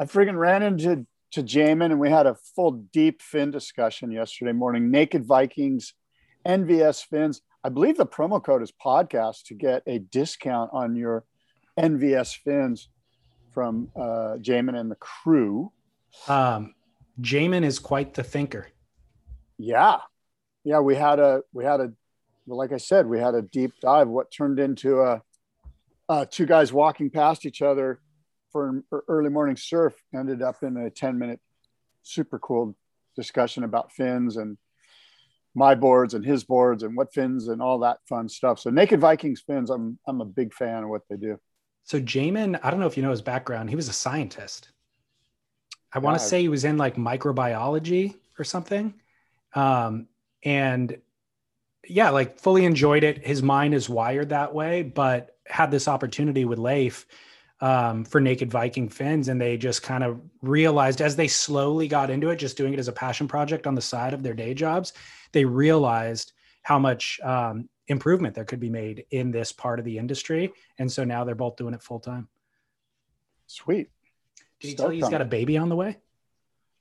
I friggin' ran into to Jamin and we had a full deep fin discussion yesterday morning. Naked Vikings, NVS fins. I believe the promo code is podcast to get a discount on your NVS fins from uh, Jamin and the crew. Um, Jamin is quite the thinker. Yeah, yeah. We had a we had a like I said, we had a deep dive. What turned into a uh, two guys walking past each other for an early morning surf ended up in a 10 minute super cool discussion about fins and my boards and his boards and what fins and all that fun stuff. So Naked Vikings fins, I'm I'm a big fan of what they do. So Jamin, I don't know if you know his background. He was a scientist. I want to say he was in like microbiology or something. Um, and yeah, like fully enjoyed it. His mind is wired that way, but had this opportunity with Leif um, for Naked Viking fins, and they just kind of realized as they slowly got into it, just doing it as a passion project on the side of their day jobs, they realized how much um, improvement there could be made in this part of the industry, and so now they're both doing it full time. Sweet. Did he tell you he's got a baby on the way?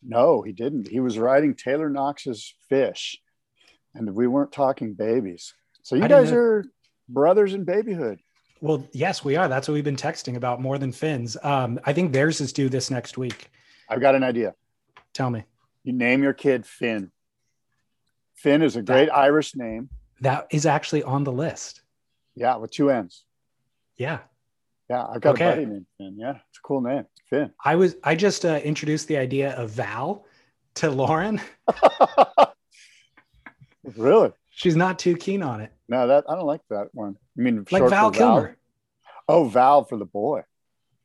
No, he didn't. He was riding Taylor Knox's fish and we weren't talking babies. So you guys are brothers in babyhood. Well, yes, we are. That's what we've been texting about more than Finn's. Um, I think theirs is due this next week. I've got an idea. Tell me. You name your kid Finn. Finn is a great that, Irish name. That is actually on the list. Yeah, with two N's. Yeah. Yeah, I've got okay. a buddy named Finn. Yeah, it's a cool name, Finn. I was I just uh, introduced the idea of Val to Lauren. Really? She's not too keen on it. No, that I don't like that one. I mean, like Val Kilmer. Val? Oh, Val for the boy.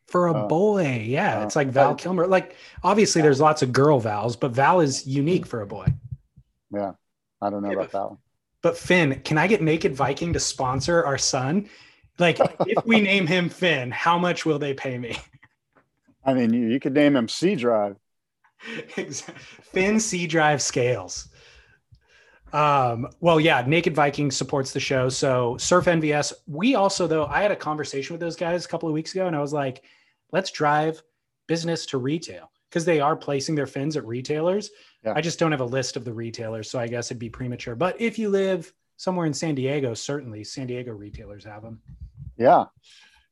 For a uh, boy, yeah, uh, it's like Val Kilmer. Like obviously, there's lots of girl Vals, but Val is unique for a boy. Yeah, I don't know yeah, about but, that one. But Finn, can I get Naked Viking to sponsor our son? Like, if we name him Finn, how much will they pay me? I mean, you, you could name him C Drive. Finn C Drive Scales. Um, well, yeah, Naked Viking supports the show. So Surf NVS. We also, though, I had a conversation with those guys a couple of weeks ago, and I was like, let's drive business to retail because they are placing their fins at retailers. Yeah. I just don't have a list of the retailers, so I guess it'd be premature. But if you live somewhere in San Diego, certainly San Diego retailers have them. Yeah,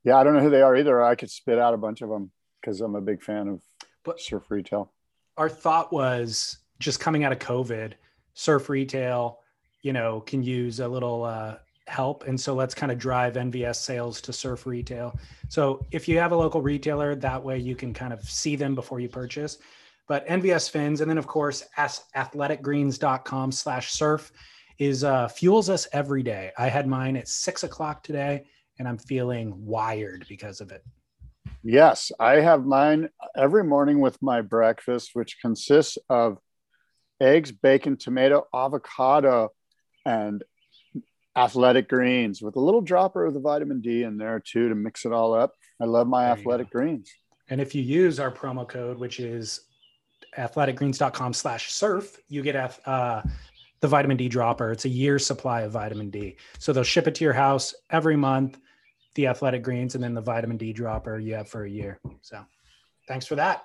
yeah. I don't know who they are either. I could spit out a bunch of them because I'm a big fan of but surf retail. Our thought was just coming out of COVID surf retail, you know, can use a little uh, help. And so let's kind of drive NVS sales to surf retail. So if you have a local retailer, that way you can kind of see them before you purchase. But NVS fins, and then of course, athleticgreens.com slash surf is uh, fuels us every day. I had mine at six o'clock today, and I'm feeling wired because of it. Yes, I have mine every morning with my breakfast, which consists of eggs, bacon, tomato, avocado, and athletic greens with a little dropper of the vitamin D in there too to mix it all up. I love my there athletic greens. And if you use our promo code, which is athleticgreens.com slash surf, you get uh, the vitamin D dropper. It's a year supply of vitamin D. So they'll ship it to your house every month, the athletic greens, and then the vitamin D dropper you have for a year. So thanks for that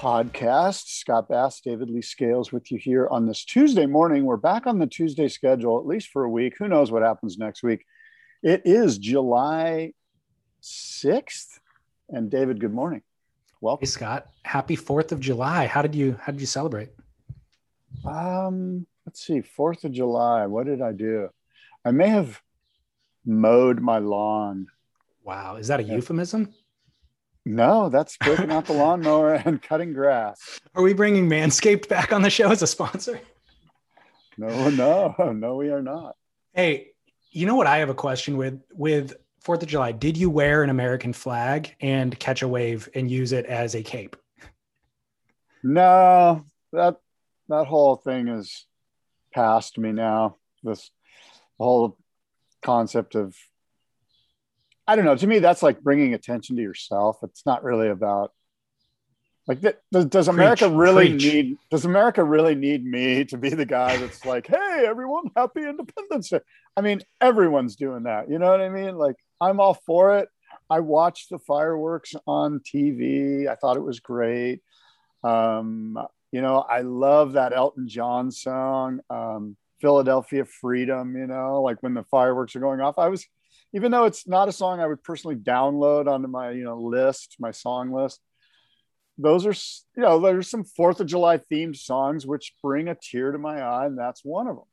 podcast. Scott Bass, David Lee Scales with you here on this Tuesday morning. We're back on the Tuesday schedule, at least for a week. Who knows what happens next week? It is July 6th. And David, good morning. Welcome. Hey Scott. Happy 4th of July. How did you how did you celebrate? Um, let's see, 4th of July. What did I do? I may have mowed my lawn. Wow. Is that a euphemism? No, that's breaking out the lawnmower and cutting grass. Are we bringing Manscaped back on the show as a sponsor? No, no, no, we are not. Hey, you know what I have a question with with Fourth of July, did you wear an American flag and catch a wave and use it as a cape? No, that that whole thing is past me now. This whole concept of I don't know. To me, that's like bringing attention to yourself. It's not really about like that. Does, does America preach, really preach. need? Does America really need me to be the guy that's like, "Hey, everyone, happy Independence Day"? I mean, everyone's doing that. You know what I mean? Like, I'm all for it. I watched the fireworks on TV. I thought it was great. Um, you know, I love that Elton John song, um, Philadelphia Freedom, you know, like when the fireworks are going off. I was, even though it's not a song I would personally download onto my, you know, list, my song list, those are, you know, there's some Fourth of July themed songs which bring a tear to my eye, and that's one of them.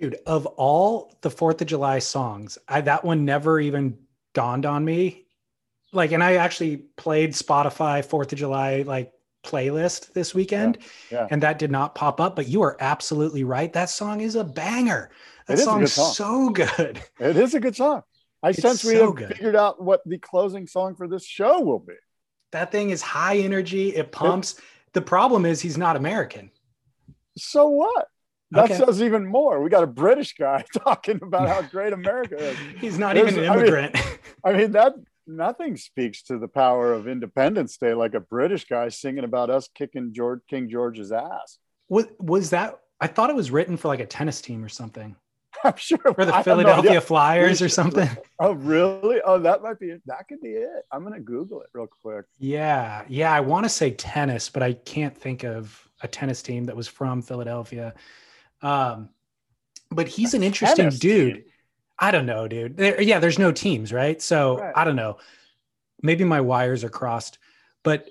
Dude, of all the Fourth of July songs, I, that one never even dawned on me. Like, and I actually played Spotify Fourth of July like playlist this weekend yeah, yeah. and that did not pop up but you are absolutely right that song is a banger that song's song. so good it is a good song i it's sense we so have good. figured out what the closing song for this show will be that thing is high energy it pumps it, the problem is he's not american so what that okay. says even more we got a british guy talking about how great america is he's not There's, even an immigrant I mean, I mean that nothing speaks to the power of Independence Day like a British guy singing about us kicking George King George's ass. Was was that? I thought it was written for like a tennis team or something. I'm sure. For the Philadelphia Flyers or something. Oh, really? Oh, that might be it. That could be it. I'm gonna Google it real quick. Yeah, yeah. I want to say tennis, but I can't think of a tennis team that was from Philadelphia. Um, but he's an interesting dude. Team. I don't know, dude. There, yeah, there's no teams, right? So right. I don't know. Maybe my wires are crossed, but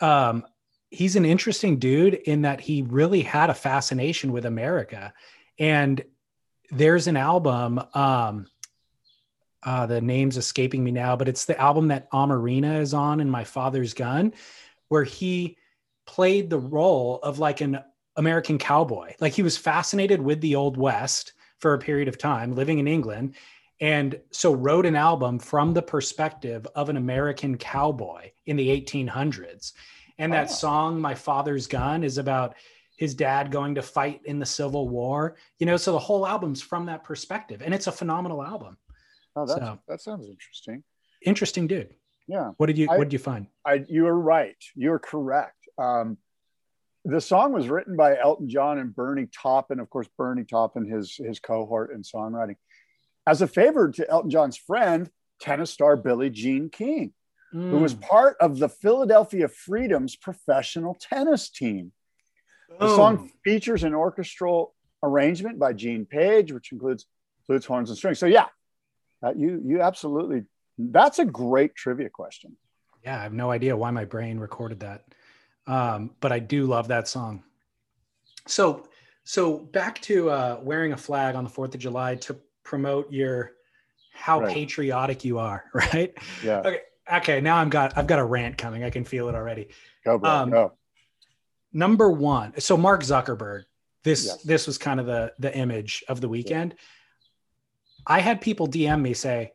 um, he's an interesting dude in that he really had a fascination with America. And there's an album, um, uh, the name's escaping me now, but it's the album that Amoreena is on in My Father's Gun, where he played the role of like an American cowboy. Like he was fascinated with the Old West for a period of time living in England. And so wrote an album from the perspective of an American cowboy in the 1800s. And that oh. song, My Father's Gun, is about his dad going to fight in the Civil War. You know, so the whole album's from that perspective. And it's a phenomenal album. Oh, so, that sounds interesting. Interesting dude. Yeah. What did you I, what did you find? I you were right. You're correct. Um, the song was written by Elton John and Bernie Taupin, of course, Bernie Taupin, his his cohort in songwriting, as a favor to Elton John's friend, tennis star Billie Jean King, mm. who was hmm. part of the Philadelphia Freedom's professional tennis team. The song features an orchestral arrangement by Gene Page, which includes flutes, horns, and strings. So yeah, uh, you you absolutely. That's a great trivia question. Yeah, I have no idea why my brain recorded that. Um, but I do love that song. So, so back to uh, wearing a flag on the Fourth of July to promote your how right. patriotic you are, right? Yeah. Okay. Okay. Now I'm got I've got a rant coming. I can feel it already. Go, bro. Um, go. Number one. So Mark Zuckerberg. This yes. this was kind of the the image of the weekend. Yeah. I had people DM me say,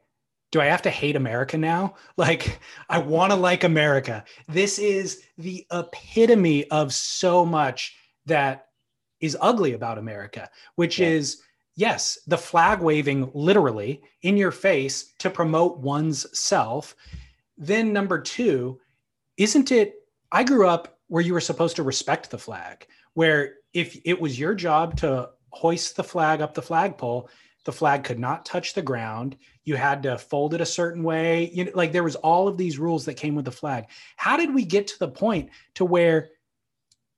do I have to hate America now? Like, I want to like America. This is the epitome of so much that is ugly about America, which yeah. is yes, the flag waving literally in your face to promote one's self. Then, number two, isn't it? I grew up where you were supposed to respect the flag, where if it was your job to hoist the flag up the flagpole, the flag could not touch the ground. You had to fold it a certain way. You know like there was all of these rules that came with the flag. How did we get to the point to where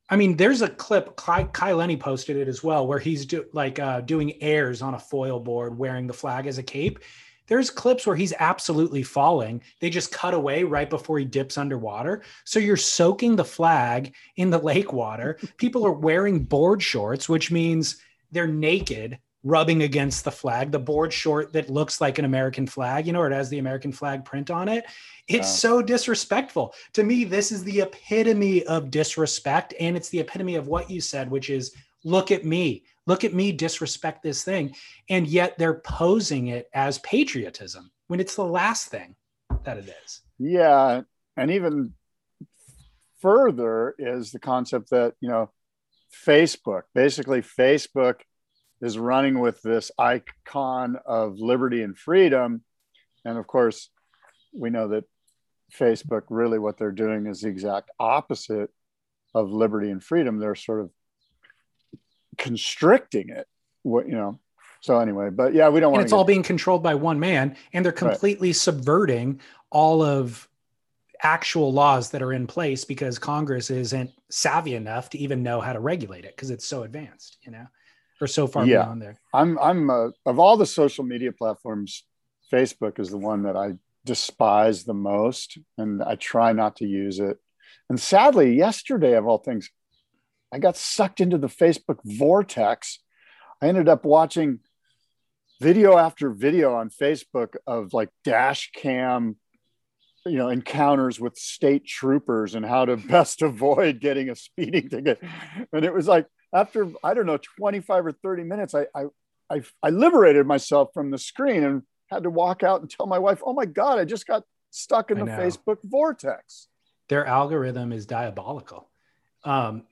i mean there's a clip kai lenny posted it as well where he's do, like uh, doing airs on a foil board wearing the flag as a cape there's clips where he's absolutely falling they just cut away right before he dips underwater so you're soaking the flag in the lake water people are wearing board shorts which means they're naked rubbing against the flag, the board short that looks like an American flag, you know, or it has the American flag print on it. It's so disrespectful. To me, this is the epitome of disrespect. And it's the epitome of what you said, which is look at me, look at me disrespect this thing. And yet they're posing it as patriotism. when it's the last thing that it is. Yeah. And even further is the concept that, you know, Facebook, basically, Facebook is running with this icon of liberty and freedom. And of course, we know that Facebook really what they're doing is the exact opposite of liberty and freedom. They're sort of constricting it. What you know. So anyway, but yeah, we don't want. It's get... all being controlled by one man, and they're completely right. subverting all of actual laws that are in place because Congress isn't savvy enough to even know how to regulate it because it's so advanced, you know, or so far yeah. beyond there. I'm I'm uh, of all the social media platforms, Facebook is the one that I despise the most, and I try not to use it. And sadly, yesterday of all things, I got sucked into the Facebook vortex. I ended up watching video after video on Facebook of like dash cam you know encounters with state troopers and how to best avoid getting a speeding ticket. And it was like after i don't know 25 or 30 minutes i i i, I liberated myself from the screen and had to walk out and tell my wife oh my god i just got stuck in the facebook vortex. Their algorithm is diabolical. Um,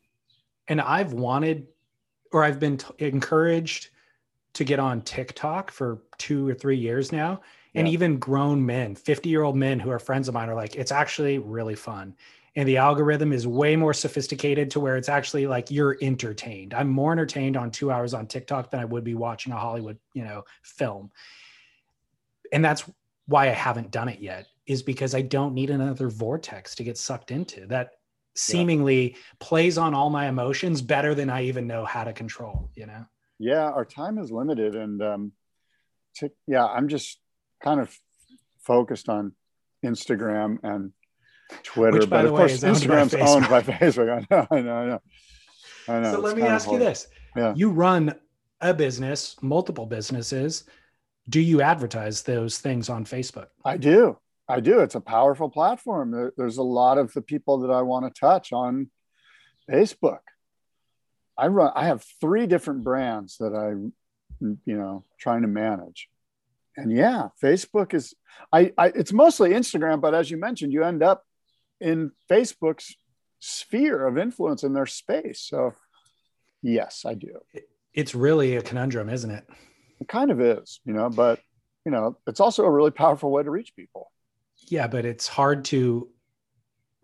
and i've wanted or i've been t- encouraged to get on tiktok for two or three years now. And yeah. even grown men 50 year old men who are friends of mine are like it's actually really fun. And the algorithm is way more sophisticated to where it's actually like you're entertained. I'm more entertained on two hours on tiktok than i would be watching a hollywood you know film. And that's why i haven't done it yet is because i don't need another vortex to get sucked into. That seemingly yeah. plays on all my emotions better than i even know how to control you know yeah our time is limited and um to, yeah i'm just kind of focused on Instagram and Twitter, Which, but of course, Instagram's owned by Facebook. I know, I know, I know. I know. So let me ask you this: yeah. You run a business, multiple businesses. Do you advertise those things on Facebook? I do. I do. It's a powerful platform. There's a lot of the people that I want to touch on Facebook. I run. I have three different brands that I, you know, trying to manage and yeah, Facebook is I, I it's mostly Instagram, but as you mentioned, you end up in Facebook's sphere of influence in their space. So yes, I do. It's really a conundrum, isn't it? It kind of is, you know, but you know, it's also a really powerful way to reach people. Yeah, but it's hard to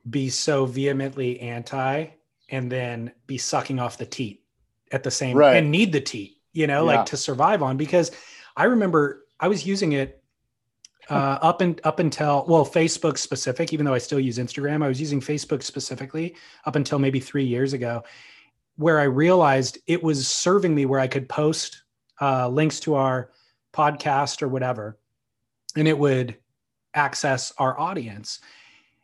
be so vehemently anti and then be sucking off the teat at the same right. and need the teat, you know, yeah. like to survive on because I remember I was using it uh, up and up until well, Facebook specific. Even though I still use Instagram, I was using Facebook specifically up until maybe three years ago, where I realized it was serving me where I could post uh, links to our podcast or whatever, and it would access our audience.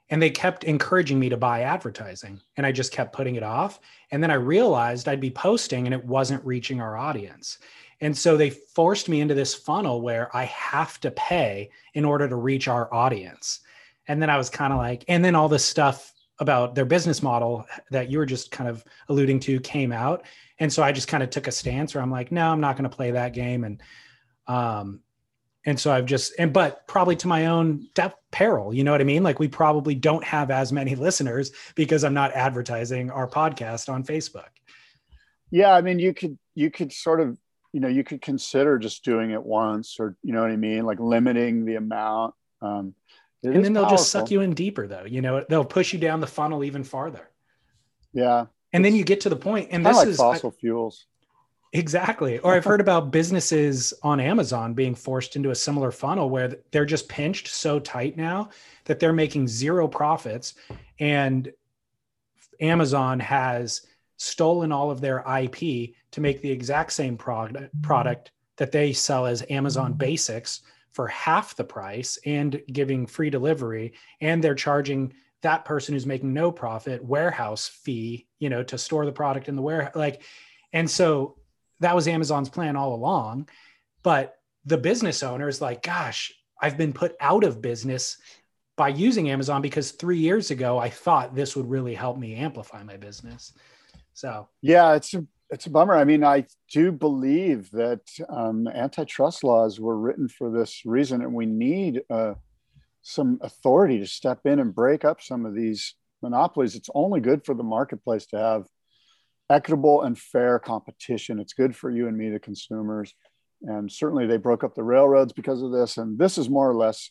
And they kept encouraging me to buy advertising, and I just kept putting it off. And then I realized I'd be posting, and it wasn't reaching our audience. And so they forced me into this funnel where I have to pay in order to reach our audience. And then I was kind of like, and then all this stuff about their business model that you were just kind of alluding to came out. And so I just kind of took a stance where I'm like, no, I'm not going to play that game. And, um, and so I've just, and, but probably to my own depth peril, you know what I mean? Like we probably don't have as many listeners because I'm not advertising our podcast on Facebook. Yeah. I mean, you could, you could sort of you know you could consider just doing it once or you know what i mean like limiting the amount um, and then they'll powerful. just suck you in deeper though you know they'll push you down the funnel even farther yeah and then you get to the point and this like is fossil I, fuels exactly or i've heard about businesses on amazon being forced into a similar funnel where they're just pinched so tight now that they're making zero profits and amazon has stolen all of their ip to make the exact same product product that they sell as Amazon mm-hmm. Basics for half the price and giving free delivery and they're charging that person who's making no profit warehouse fee you know to store the product in the warehouse like and so that was amazon's plan all along but the business owner is like gosh i've been put out of business by using amazon because three years ago i thought this would really help me amplify my business so yeah, it's a, it's a bummer. I mean, I do believe that um, antitrust laws were written for this reason, and we need uh, some authority to step in and break up some of these monopolies. It's only good for the marketplace to have equitable and fair competition. It's good for you and me, the consumers. And certainly they broke up the railroads because of this. And this is more or less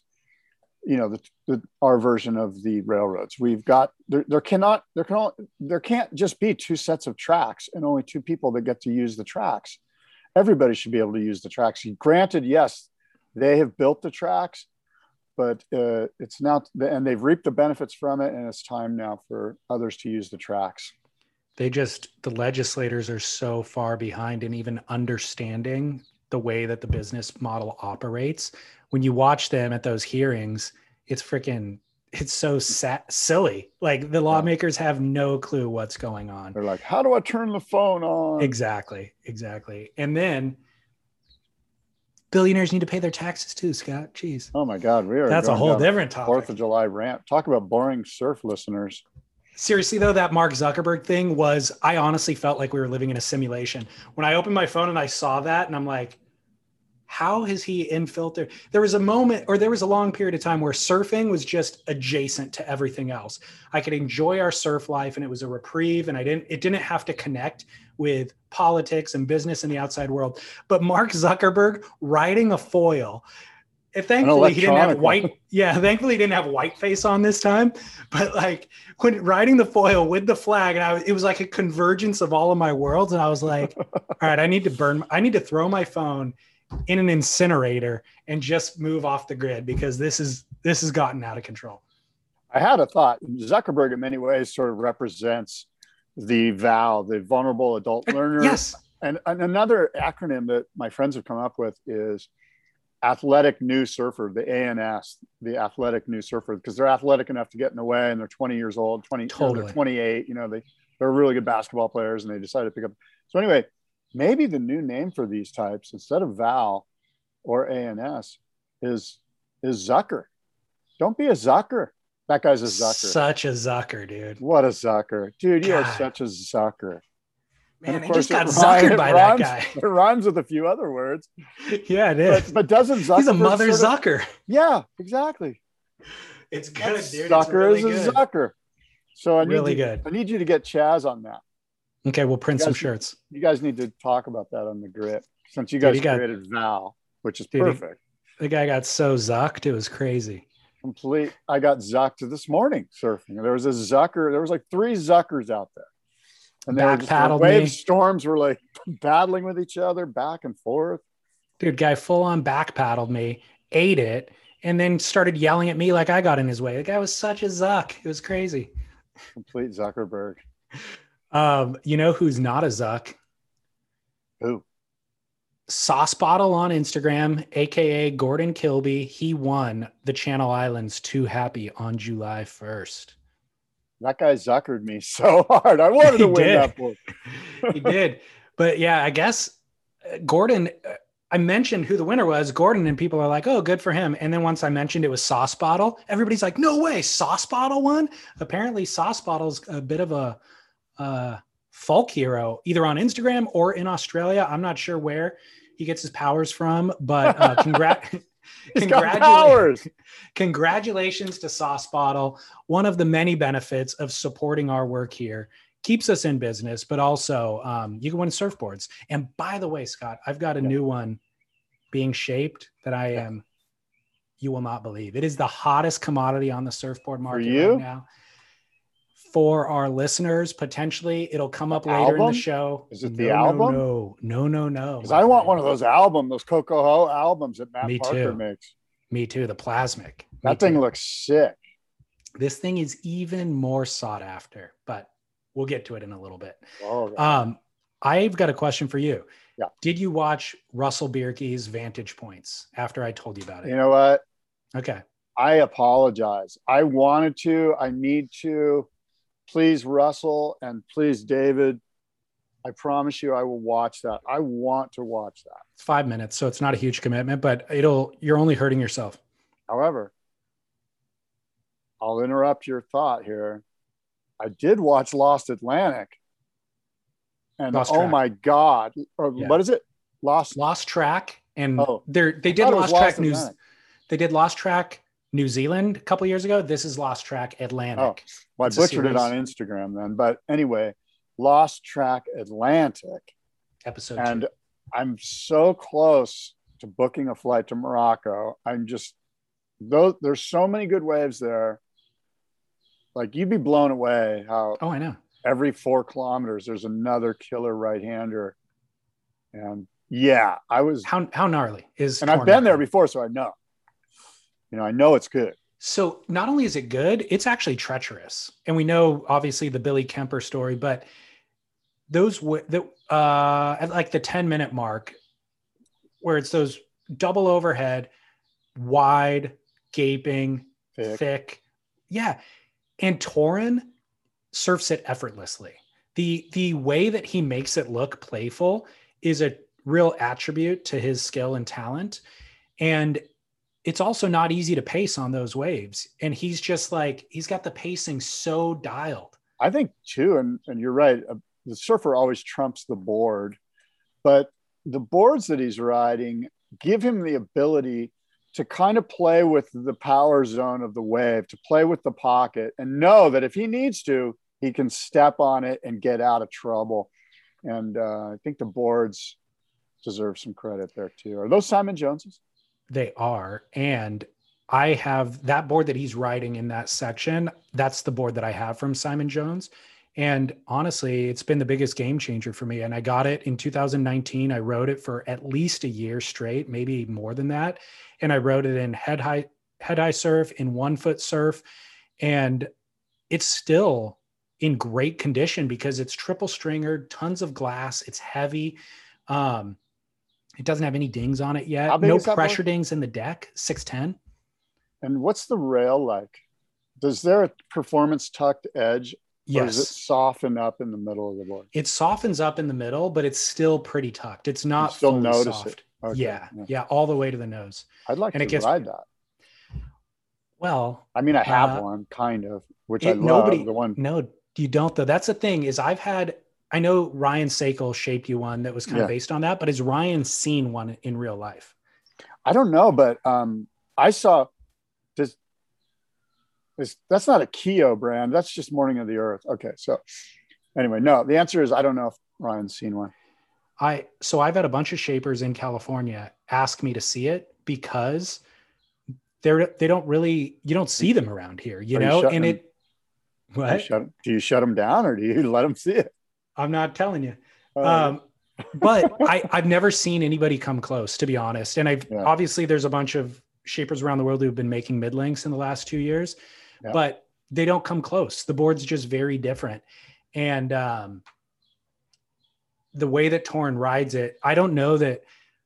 you know the, the, our version of the railroads we've got there, there cannot there can all, there can't just be two sets of tracks and only two people that get to use the tracks everybody should be able to use the tracks granted yes they have built the tracks but uh, it's now and they've reaped the benefits from it and it's time now for others to use the tracks they just the legislators are so far behind in even understanding the way that the business model operates when you watch them at those hearings, it's freaking it's so sat- silly. Like the lawmakers have no clue what's going on. They're like, "How do I turn the phone on?" Exactly, exactly. And then billionaires need to pay their taxes too, Scott. Jeez. Oh my God, we are. That's a whole different topic. Fourth of July rant. Talk about boring surf listeners. Seriously though, that Mark Zuckerberg thing was. I honestly felt like we were living in a simulation when I opened my phone and I saw that, and I'm like, how has he infiltrated? There was a moment, or there was a long period of time where surfing was just adjacent to everything else. I could enjoy our surf life, and it was a reprieve, and I didn't. It didn't have to connect with politics and business in the outside world. But Mark Zuckerberg riding a foil. If thankfully he didn't have white, yeah, thankfully he didn't have white face on this time. But like when riding the foil with the flag, and I, it was like a convergence of all of my worlds, and I was like, all right, I need to burn, I need to throw my phone in an incinerator and just move off the grid because this is this has gotten out of control. I had a thought. Zuckerberg, in many ways, sort of represents the VAL, the vulnerable adult learner. Yes. And, and another acronym that my friends have come up with is athletic new surfer, the ANS, the athletic new surfer, because they're athletic enough to get in the way and they're 20 years old, 20, totally. they're 28, you know, they, they're really good basketball players and they decided to pick up. So anyway, maybe the new name for these types instead of Val or ANS is is Zucker. Don't be a Zucker. That guy's a Zucker. Such a Zucker, dude. What a Zucker, dude! You are such a Zucker. Man, and of course, just got zuckered by rhymes, that guy. It rhymes with a few other words. Yeah, it is. But, but doesn't Zucker? He's a mother sort of, Zucker. Yeah, exactly. It's good, dude. Zucker really is a. Zucker. So I need really you, good. I need you to get Chaz on that. Okay, we'll print some shirts. You guys need to talk about that on the grit since you guys dude, created got, Val, which is dude, perfect. the guy got so zucked, it was crazy. Complete. I got zucked this morning surfing. There was a zucker. There was like three zuckers out there, and there back paddled wave me. storms were like battling with each other back and forth. Dude, guy full on back paddled me, ate it, and then started yelling at me like I got in his way. The guy was such a zuck. It was crazy. Complete Zuckerberg. Um, you know who's not a Zuck? Who? Sauce Bottle on Instagram, aka Gordon Kilby. He won the Channel Islands Too Happy on July 1st. That guy zuckered me so hard. I wanted to win that book. he did. But yeah, I guess uh, Gordon, uh, I mentioned who the winner was, Gordon, and people are like, oh, good for him. And then once I mentioned it was Sauce Bottle, everybody's like, no way, Sauce Bottle won. Apparently, Sauce Bottle's a bit of a uh, folk hero, either on Instagram or in Australia. I'm not sure where he gets his powers from, but uh, congrat. Congratulations. Congratulations to Sauce Bottle. One of the many benefits of supporting our work here keeps us in business, but also um, you can win surfboards. And by the way, Scott, I've got a yeah. new one being shaped that I am. You will not believe it is the hottest commodity on the surfboard market right now for our listeners potentially it'll come up later album? in the show. Is it the no, album? no. No no no. Because i want one of those albums those coco albums that matt me parker too. makes. Me too the plasmic. That thing too. looks sick. This thing is even more sought after but we'll get to it in a little bit. Oh, um i've got a question for you. Yeah. Did you watch russell bierke's vantage points after i told you about it? You know what? Okay. I apologize. I wanted to i need to please, Russell, and please, David, I promise you I will watch that. I want to watch that. It's five minutes, so it's not a huge commitment, but it'll you're only hurting yourself. However, I'll interrupt your thought here. I did watch Lost Atlantic. and Lost oh Track. my god, or Yeah. what is it? Lost. Lost Track, and Oh. they're they did Lost Track Lost News. Atlantic. They did Lost Track New Zealand a couple years ago. This is Lost Track Atlantic. Oh, well, I It's butchered it on Instagram then, but anyway, Lost Track Atlantic, Episode and two. I'm so close to booking a flight to Morocco. I'm just though there's so many good waves there. Like you'd be blown away how Oh, I know. every four kilometers there's another killer right-hander, and yeah, I was, How how gnarly is and I've been there before, so I know. You know, I know it's good. So not only is it good, it's actually treacherous, and we know obviously the Billy Kemper story, but those w- the uh at like the 10 minute mark where it's those double overhead wide gaping Thick. thick, yeah. And Torren surfs it effortlessly. The the way that he makes it look playful is a real attribute to his skill and talent. And it's also not easy to pace on those waves and he's just like he's got the pacing so dialed I think too, and and you're right. uh, The surfer always trumps the board, but the boards that he's riding give him the ability to kind of play with the power zone of the wave, to play with the pocket, and know that if he needs to, he can step on it and get out of trouble. And uh, I think the boards deserve some credit there too. Are those Simon Joneses? They are. And I have that board that he's riding in that section. That's the board that I have from Simon Jones. And honestly, it's been the biggest game changer for me. And I got it in 2019. I rode it for at least a year straight, maybe more than that. And I rode it in head high, head high surf, in one foot surf. And it's still in great condition because it's triple stringered, tons of glass, it's heavy. Um, it doesn't have any dings on it yet. No pressure dings in the deck. 610. And what's the rail like? Does there a performance tucked edge, does it Yes. soften up in the middle of the board? It softens up in the middle, but it's still pretty tucked. It's not still fully notice soft. it. Okay, Yeah, yeah. yeah, all the way to the nose. I'd like And to it gets- ride that. Well, I mean, I have Uh, one kind of, which I love. nobody- the one, no, you don't though. That's the thing is I've had. I know Ryan Sakal shaped you one that was kind Yeah. of based on that, but has Ryan seen one in real life? I don't know, but um, I saw. Does is that's not a Keo brand? That's just Morning of the Earth. Okay, so anyway, no. The answer is I don't know if Ryan's seen one. I so I've had a bunch of shapers in California ask me to see it because they're they don't really you don't see them around here, you Are know, shutting and them- it. Do you, What? shut, do you shut them down or do you let them see it? I'm not telling you. Um, but I, I've never seen anybody come close, to be honest. And I've Yeah. obviously there's a bunch of shapers around the world who've been making mid lengths in the last two years, Yeah. but they don't come close. The board's just very different. And um, the way that Torren rides it, I don't know that.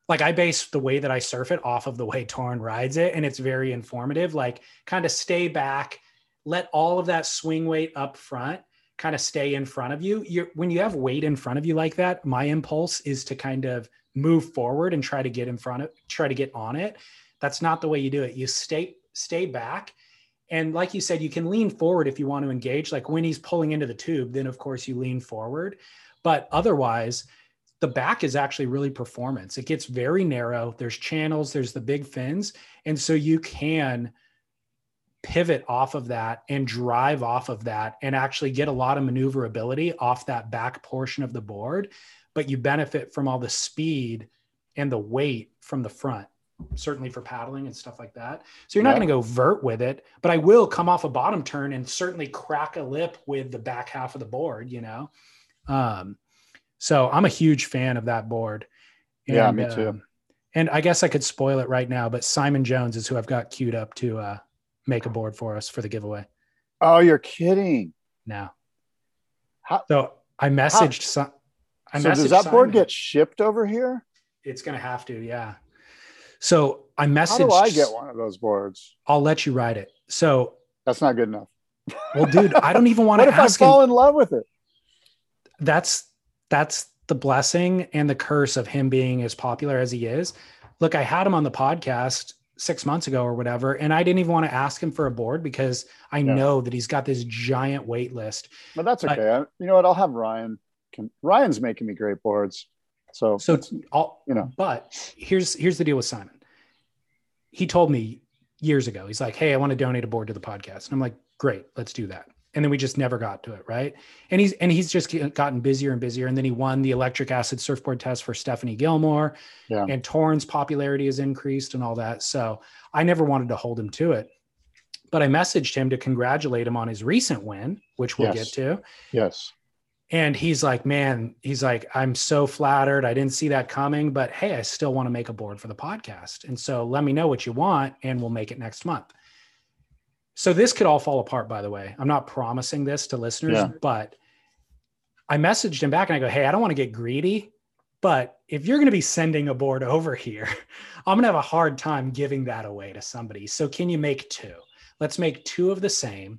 Like I base the way that I surf it off of the way Torren rides it, and it's very informative. Like kind of stay back, let all of that swing weight up front kind of stay in front of you. You're when you have weight in front of you like that, my impulse is to kind of move forward and try to get in front of try to get on it. That's not the way you do it. You stay stay back. And like you said, you can lean forward if you want to engage. Like when he's pulling into the tube, then of course you lean forward. But otherwise, the back is actually really performance. It gets very narrow. There's channels, there's the big fins. And so you can pivot off of that and drive off of that and actually get a lot of maneuverability off that back portion of the board but you benefit from all the speed and the weight from the front certainly for paddling and stuff like that so you're not Yeah. going to go vert with it but i will come off a bottom turn and certainly crack a lip with the back half of the board you know um so i'm a huge fan of that board Yeah, me too. um, and i guess i could spoil it right now but simon jones is who i've got queued up to uh make a board for us for the giveaway Oh, you're kidding. No. How- so I messaged some. I so does messaged that board get shipped over here? It's gonna have to, yeah. So I messaged. How do I get one of those boards? I'll let you ride it. So, That's not good enough. well, dude, I don't even want What to if I ask him. fall in love with it? That's that's the blessing and the curse of him being as popular as he is. Look, I had him on the podcast six months ago or whatever, and I didn't even want to ask him for a board because I Yeah. know that he's got this giant wait list. But that's But- okay. I, you know what? I'll have Ryan. can. Ryan's making me great boards. So So all you know. but here's here's the deal with Simon. He told me years ago, he's like, Hey, I want to donate a board to the podcast. And I'm like, Great, let's do that. And then we just never got to it, right? And he's and he's just gotten busier and busier. And then he won the electric acid surfboard test for Stephanie Gilmore. Yeah. And Torren's popularity has increased and all that. So I never wanted to hold him to it. But I messaged him to congratulate him on his recent win, which we'll Yes. get to. yes, And he's like, man, he's like, I'm so flattered. I didn't see that coming, but hey, I still want to make a board for the podcast. And so let me know what you want and we'll make it next month. So this could all fall apart, by the way. I'm not promising this to listeners, Yeah. but I messaged him back and I go, hey, I don't want to get greedy, but if you're going to be sending a board over here, I'm going to have a hard time giving that away to somebody. So can you make two? Let's make two of the same.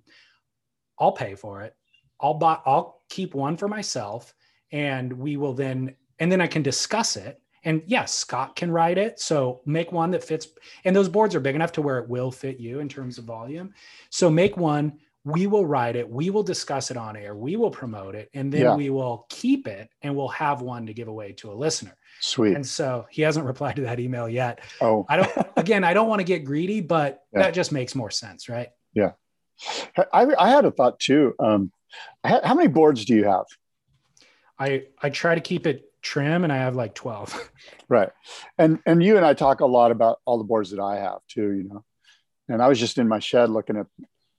I'll pay for it. I'll buy I'll keep one for myself and we will then and then I can discuss it. And yes, Scott can write it. So make one that fits and those boards are big enough to where it will fit you in terms of volume. So make one, we will write it, we will discuss it on air, we will promote it, and then Yeah. we will keep it and we'll have one to give away to a listener. sweet. And so he hasn't replied to that email yet. oh, I don't again, I don't want to get greedy, but Yeah. that just makes more sense, right? Yeah. I, I had a thought too. Um, how, how many boards do you have? I I try to keep it trim and I have like 12. Right. And and you and I talk a lot about all the boards that I have too, you know. And I was just in my shed looking at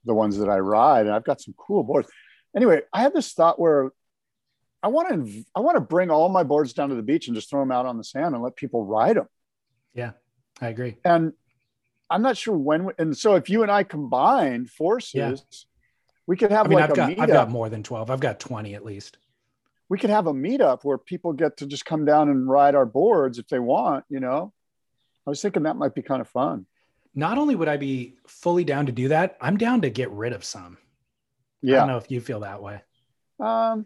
the ones that I ride, and I've got some cool boards. Anyway, I had this thought where I want to I want to bring all my boards down to the beach and just throw them out on the sand and let people ride them. Yeah. I agree. And I'm not sure when. we- And so if you and I combine forces, Yeah. we could have I mean, like I've a got. I've got more than 12. I've got 20 at least. We could have a meetup where people get to just come down and ride our boards if they want. You know, I was thinking that might be kind of fun. Not only would I be fully down to do that, I'm down to get rid of some. Yeah. I don't know if you feel that way. Um,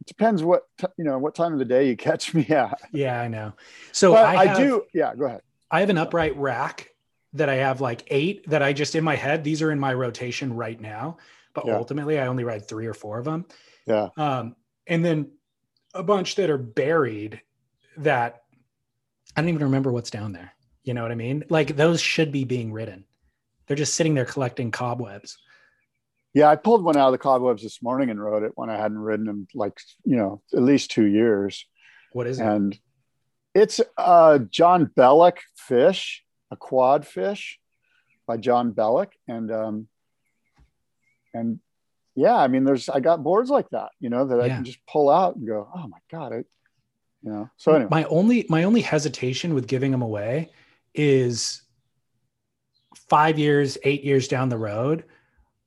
it depends what t- you know what time of the day you catch me at. Yeah, I know. So I, I, do. Yeah, go ahead. I have an upright rack that I have like eight that I just in my head, these are in my rotation right now. But Yeah. ultimately I only ride three or four of them. Yeah, Um, and then a bunch that are buried that I don't even remember what's down there. You know what I mean? Like those should be being ridden. They're just sitting there collecting cobwebs. yeah. I pulled one out of the cobwebs this morning and rode it when I hadn't ridden in like you know at least two years, What is it? and it's uh John Bellick fish, a quad fish by John Bellick, and um, and yeah, I mean, there's I got boards like that, you know, that I can just pull out and go, oh my god, it, you know. So anyway, my only my only hesitation with giving them away is five years, eight years down the road,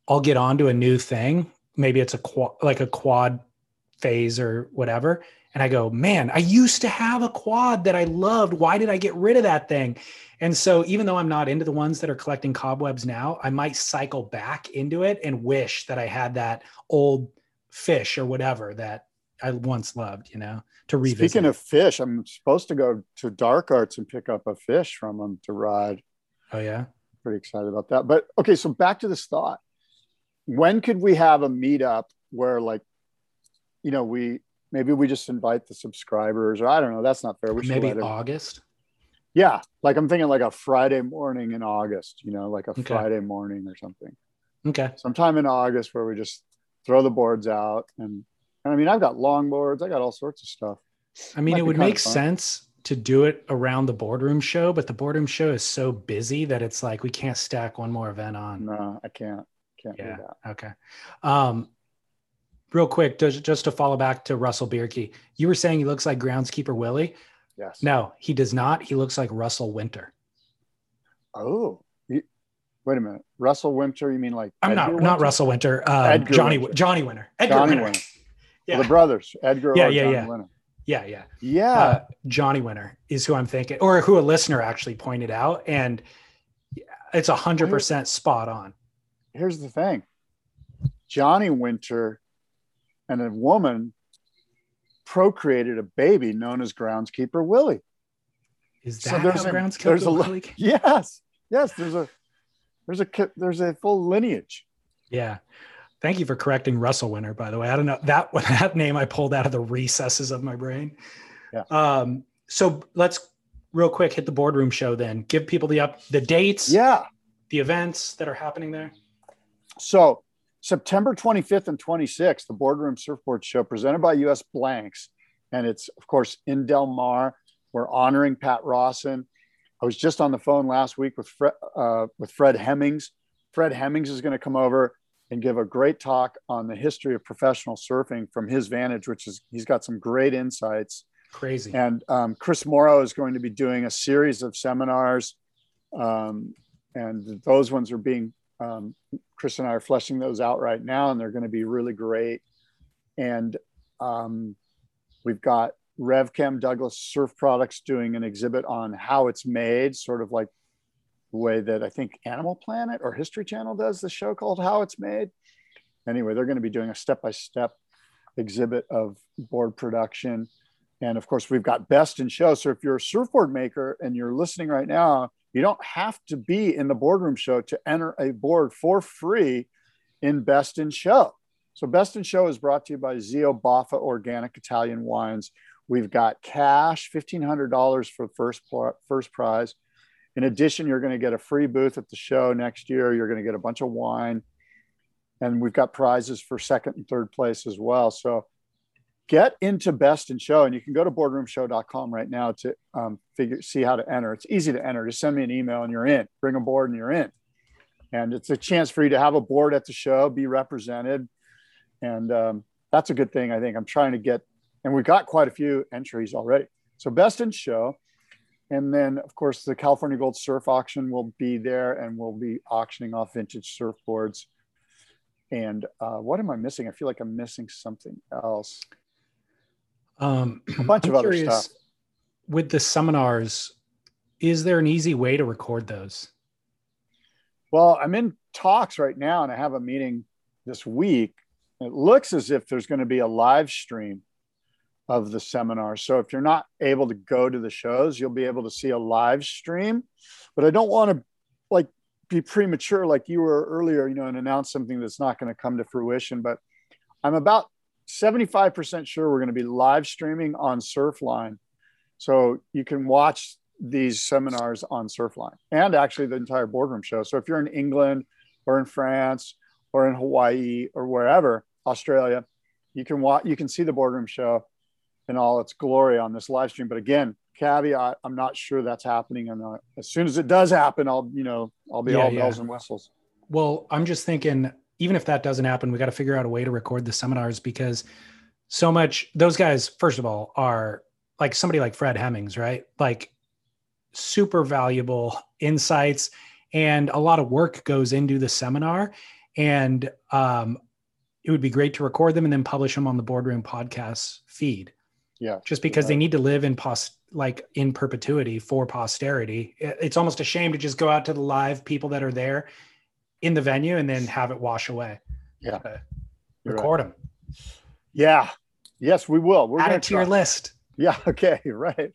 I'll get onto a new thing. Maybe it's a quad, like a quad phase or whatever. And I go, man, I used to have a quad that I loved. Why did I get rid of that thing? And so, even though I'm not into the ones that are collecting cobwebs now, I might cycle back into it and wish that I had that old fish or whatever that I once loved, you know, to revisit. Speaking of fish, I'm supposed to go to Dark Arts and pick up a fish from them to ride. oh, yeah. Pretty excited about that. But okay, so back to this thought. When could we have a meetup where, like, you know, we maybe we just invite the subscribers, or I don't know. That's not fair. We should Maybe August. yeah, like I'm thinking like a Friday morning in August. You know, like a Okay. Friday morning or something. Okay. Sometime in August where we just throw the boards out and. and I mean, I've got long boards. I got all sorts of stuff. I mean, Might it would make sense to do it around the boardroom show, but the boardroom show is so busy that it's like we can't stack one more event on. No, I can't. Can't Yeah. do that. Okay. Um, real quick, just, just to follow back to Russell Bierke, you were saying he looks like groundskeeper Willie. Yes. No, he does not. He looks like Russell Winter. Oh, you- wait a minute. Russell Winter? You mean like I'm not Edgar not Winter? Russell Winter. Uh, Johnny Winter. Johnny Winter. Edgar Johnny Winter. Winter. Yeah. The brothers, Edgar. Yeah, yeah, Johnny yeah. Winter. Yeah, yeah. Yeah. uh, Johnny Winter is who I'm thinking, or who a listener actually pointed out, and it's a hundred percent spot on. Here's the thing. Johnny Winter and a woman procreated a baby known as groundskeeper Willie. Is So that there's how a- grounds there's a Willie- Yes. Yes, there's a there's a there's a full lineage. Yeah. Thank you for correcting Russell Winter, by the way. I don't know that that name I pulled out of the recesses of my brain. Yeah. Um, so let's real quick hit the boardroom show then. Give people the up the dates, Yeah. the events that are happening there. So September 25th and 26th, the Boardroom Surfboard Show presented by US Blanks. And it's, of course, in Del Mar. We're honoring Pat Rawson. I was just on the phone last week with Fred, uh, with Fred Hemmings. Fred Hemmings is going to come over and give a great talk on the history of professional surfing from his vantage, which is he's got some great insights. Crazy. And um, Chris Morrow is going to be doing a series of seminars. Um, and those ones are being, um, Chris and I are fleshing those out right now, and they're going to be really great. And um, we've got RevChem Douglas Surf Products doing an exhibit on how it's made, sort of like the way that I think Animal Planet or History Channel does the show called How It's Made. Anyway, they're going to be doing a step by step exhibit of board production. And of course, we've got best in show. So if you're a surfboard maker and you're listening right now, you don't have to be in the boardroom show to enter a board for free in best in show. So best in show is brought to you by Zio Baffa Organic Italian Wines. We've got cash, $1,500 for first, first prize. In addition, you're going to get a free booth at the show next year. You're going to get a bunch of wine. And we've got prizes for second and third place as well. So get into best in show and you can go to boardroomshow.com right now to um, figure see how to enter. It's easy to enter. Just send me an email and you're in. Bring a board and you're in. And it's a chance for you to have a board at the show be represented. And um, that's a good thing i think. I'm trying to get and we've got quite a few entries already. So best in show and then of course the california gold surf auction will be there and we'll be auctioning off vintage surfboards. And uh, what am i missing? I feel like i'm missing something else Um, a bunch I'm of other curious, stuff. With the seminars, is there an easy way to record those? Well, I'm in talks right now, and I have a meeting this week. It looks as if there's going to be a live stream of the seminar. So if you're not able to go to the shows, you'll be able to see a live stream. But I don't want to like be premature like you were earlier, you know, and announce something that's not going to come to fruition. But I'm about 75% sure we're going to be live streaming on Surfline. So you can watch these seminars on Surfline and actually the entire boardroom show. So if you're in England or in France or in Hawaii or wherever, Australia, you can watch, you can see the boardroom show in all its glory on this live stream. But again, caveat, I'm not sure that's happening. And uh, as soon as it does happen, I'll, you know, I'll be Yeah, all yeah. bells and whistles. Well, I'm just thinking, even if that doesn't happen, we got to figure out a way to record the seminars because so much, those guys, first of all, are like somebody like Fred Hemmings, right? Like super valuable insights and a lot of work goes into the seminar. And um, it would be great to record them and then publish them on the boardroom podcast feed Yeah. just because they need to live in post like in perpetuity for posterity. It's almost a shame to just go out to the live people that are there in the venue and then have it wash away. Yeah. Uh, You're right. record them. Yeah. Yes, we will. We're Add it to your list. Yeah. Okay. Right.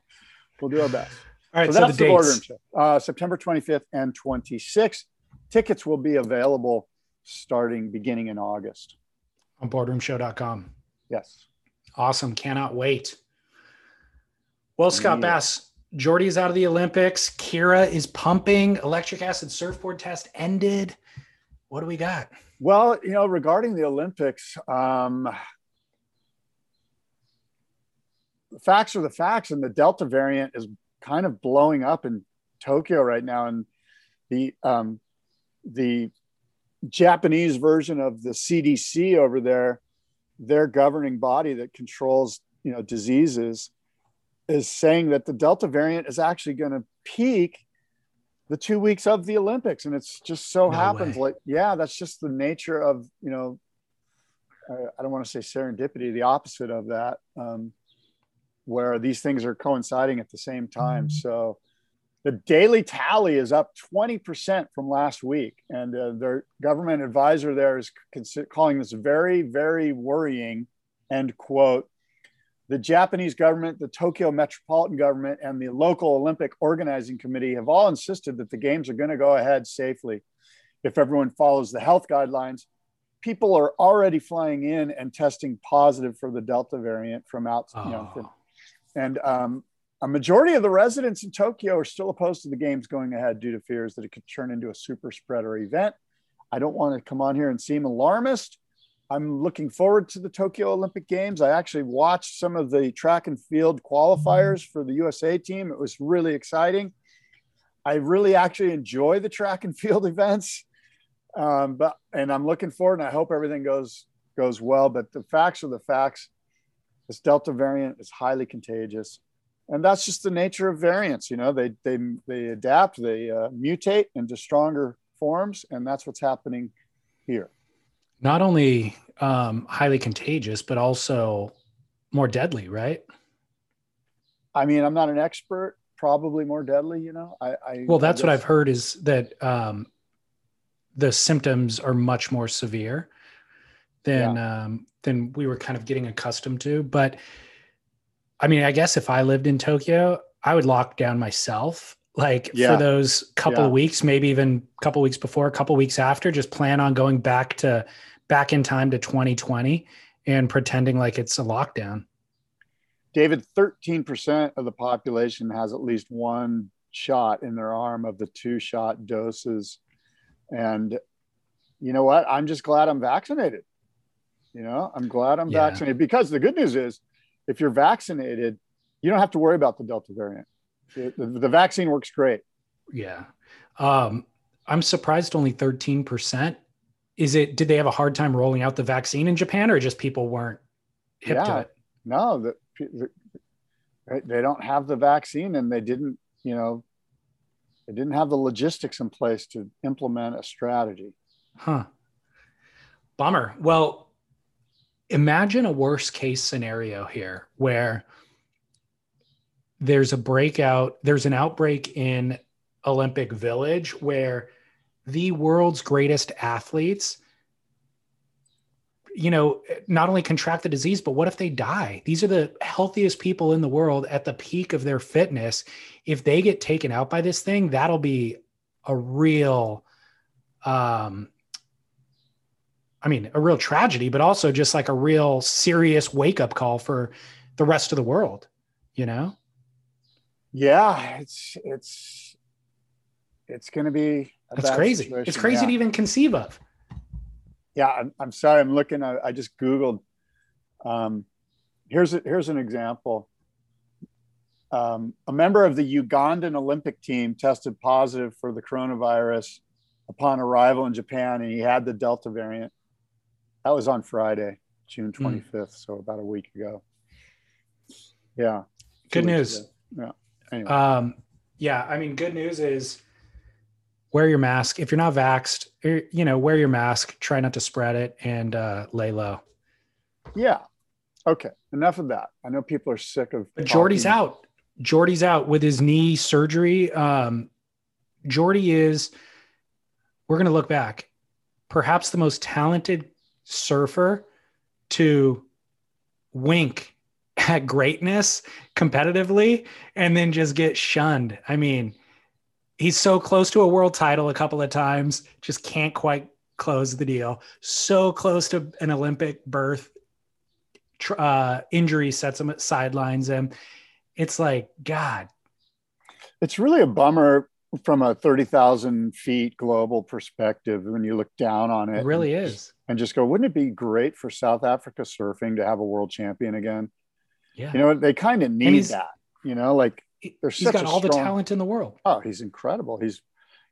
we'll do our best. All right. so So, that's the the, boardroom show. Uh, September 25th and 26th. Tickets will be available starting beginning in August. on boardroomshow.com. Yes. Awesome. Cannot wait. Well, Scott. Bass, Jordy is out of the Olympics. Kira is pumping. Electric acid surfboard test ended. What do we got? Well, you know, regarding the Olympics, um, the facts are the facts, and the Delta variant is kind of blowing up in Tokyo right now, and the um, the Japanese version of the CDC over there, their governing body that controls you know diseases, is saying that the Delta variant is actually going to peak the two weeks of the Olympics, and it's just so No happens. way. Like, yeah, that's just the nature of you know. I, don't want to say serendipity, the opposite of that, um, where these things are coinciding at the same time. So, the daily tally is up 20% from last week, and uh, their government advisor there is calling this very, very worrying. End quote the Japanese government, the Tokyo metropolitan government, and the local Olympic organizing committee have all insisted that the games are going to go ahead safely if everyone follows the health guidelines people are already flying in and testing positive for the Delta variant from out, you know, from, Oh. and um, a majority of the residents in Tokyo are still opposed to the games going ahead due to fears that it could turn into a super spreader event. I don't want to come on here and seem alarmist. I'm looking forward to the Tokyo Olympic Games. I actually watched some of the track and field qualifiers for the USA team. It was really exciting. I really actually enjoy the track and field events. Um, but and I'm looking forward and I hope everything goes goes well. But the facts are the facts. This Delta variant is highly contagious. And that's just the nature of variants. You know, they they they adapt, they uh, mutate into stronger forms, and that's what's happening here. Not only um, highly contagious, but also more deadly, right? I mean, I'm not an expert. Probably more deadly. You know, I. I Well, that's I what I've heard is that um, the symptoms are much more severe than um, than we were kind of getting accustomed to. But I mean, I guess if I lived in Tokyo, I would lock down myself like Yeah. for those couple Yeah. of weeks, maybe even a couple weeks before, a couple weeks after, just plan on going back to back in time to 2020 and pretending like it's a lockdown. David, 13% of the population has at least one shot in their arm of the two shot doses. And you know what? I'm just glad I'm vaccinated. You know, I'm glad I'm Yeah. vaccinated because the good news is if you're vaccinated, you don't have to worry about the Delta variant. The, the, vaccine works great. Yeah. Um, I'm surprised only 13%. Is it, did they have a hard time rolling out the vaccine in Japan or just people weren't hip to it? No, the, the, they don't have the vaccine and they didn't, you know, they didn't have the logistics in place to implement a strategy. Huh. Bummer. Well, imagine a worst case scenario here where there's a breakout, there's an outbreak in Olympic Village where the world's greatest athletes you know not only contract the disease but what if they die these are the healthiest people in the world at the peak of their fitness if they get taken out by this thing that'll be a real um I mean, a real tragedy, but also just like a real serious wake up call for the rest of the world, you know? Yeah, it's it's it's going to be. That's crazy. situation. It's crazy Yeah. to even conceive of. Yeah, I'm, I'm sorry. I'm looking. I, I just googled. Um, here's a, here's an example. Um, a member of the Ugandan Olympic team tested positive for the coronavirus upon arrival in Japan, and he had the Delta variant. That was on Friday, June Hmm. 25th, so about a week ago. Yeah. Good news. ago. Yeah. Anyway. Um, yeah, I mean, good news is wear your mask. If you're not vaxxed, er, you know, wear your mask, try not to spread it, and uh, lay low. yeah. Okay. Enough of that. I know people are sick of. But Jordy's talking- out. Jordy's out with his knee surgery. Um, Jordy is, we're going to look back, perhaps the most talented surfer to wink greatness competitively and then just get shunned. I mean, he's so close to a world title a couple of times, just can't quite close the deal. So close to an Olympic berth. Uh, injury sets him sidelines him. It's like God. it's really a bummer from a 30,000 feet global perspective when you look down on it. It really and, is. And just go, wouldn't it be great for South Africa surfing to have a world champion again? Yeah. You know, they kind of need that, you know, like, they're He's got all the talent in the world, oh, he's incredible. He's,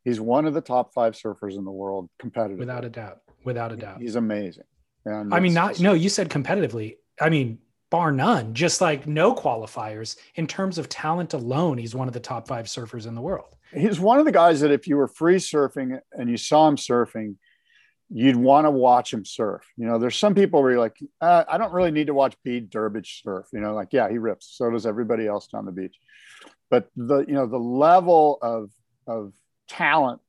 he's one of the top five surfers in the world competitively. without a doubt. Without a doubt. He's amazing. And I mean, not no, you said competitively. I mean, bar none, just like no qualifiers. In terms of talent alone, he's one of the top five surfers in the world. he's one of the guys that if you were free surfing and you saw him surfing, you'd want to watch him surf. You know, there's some people where you're like, uh, I don't really need to watch Bede Durbridge surf. You know, like yeah, he rips. So does everybody else down the beach. But the you know the level of of talent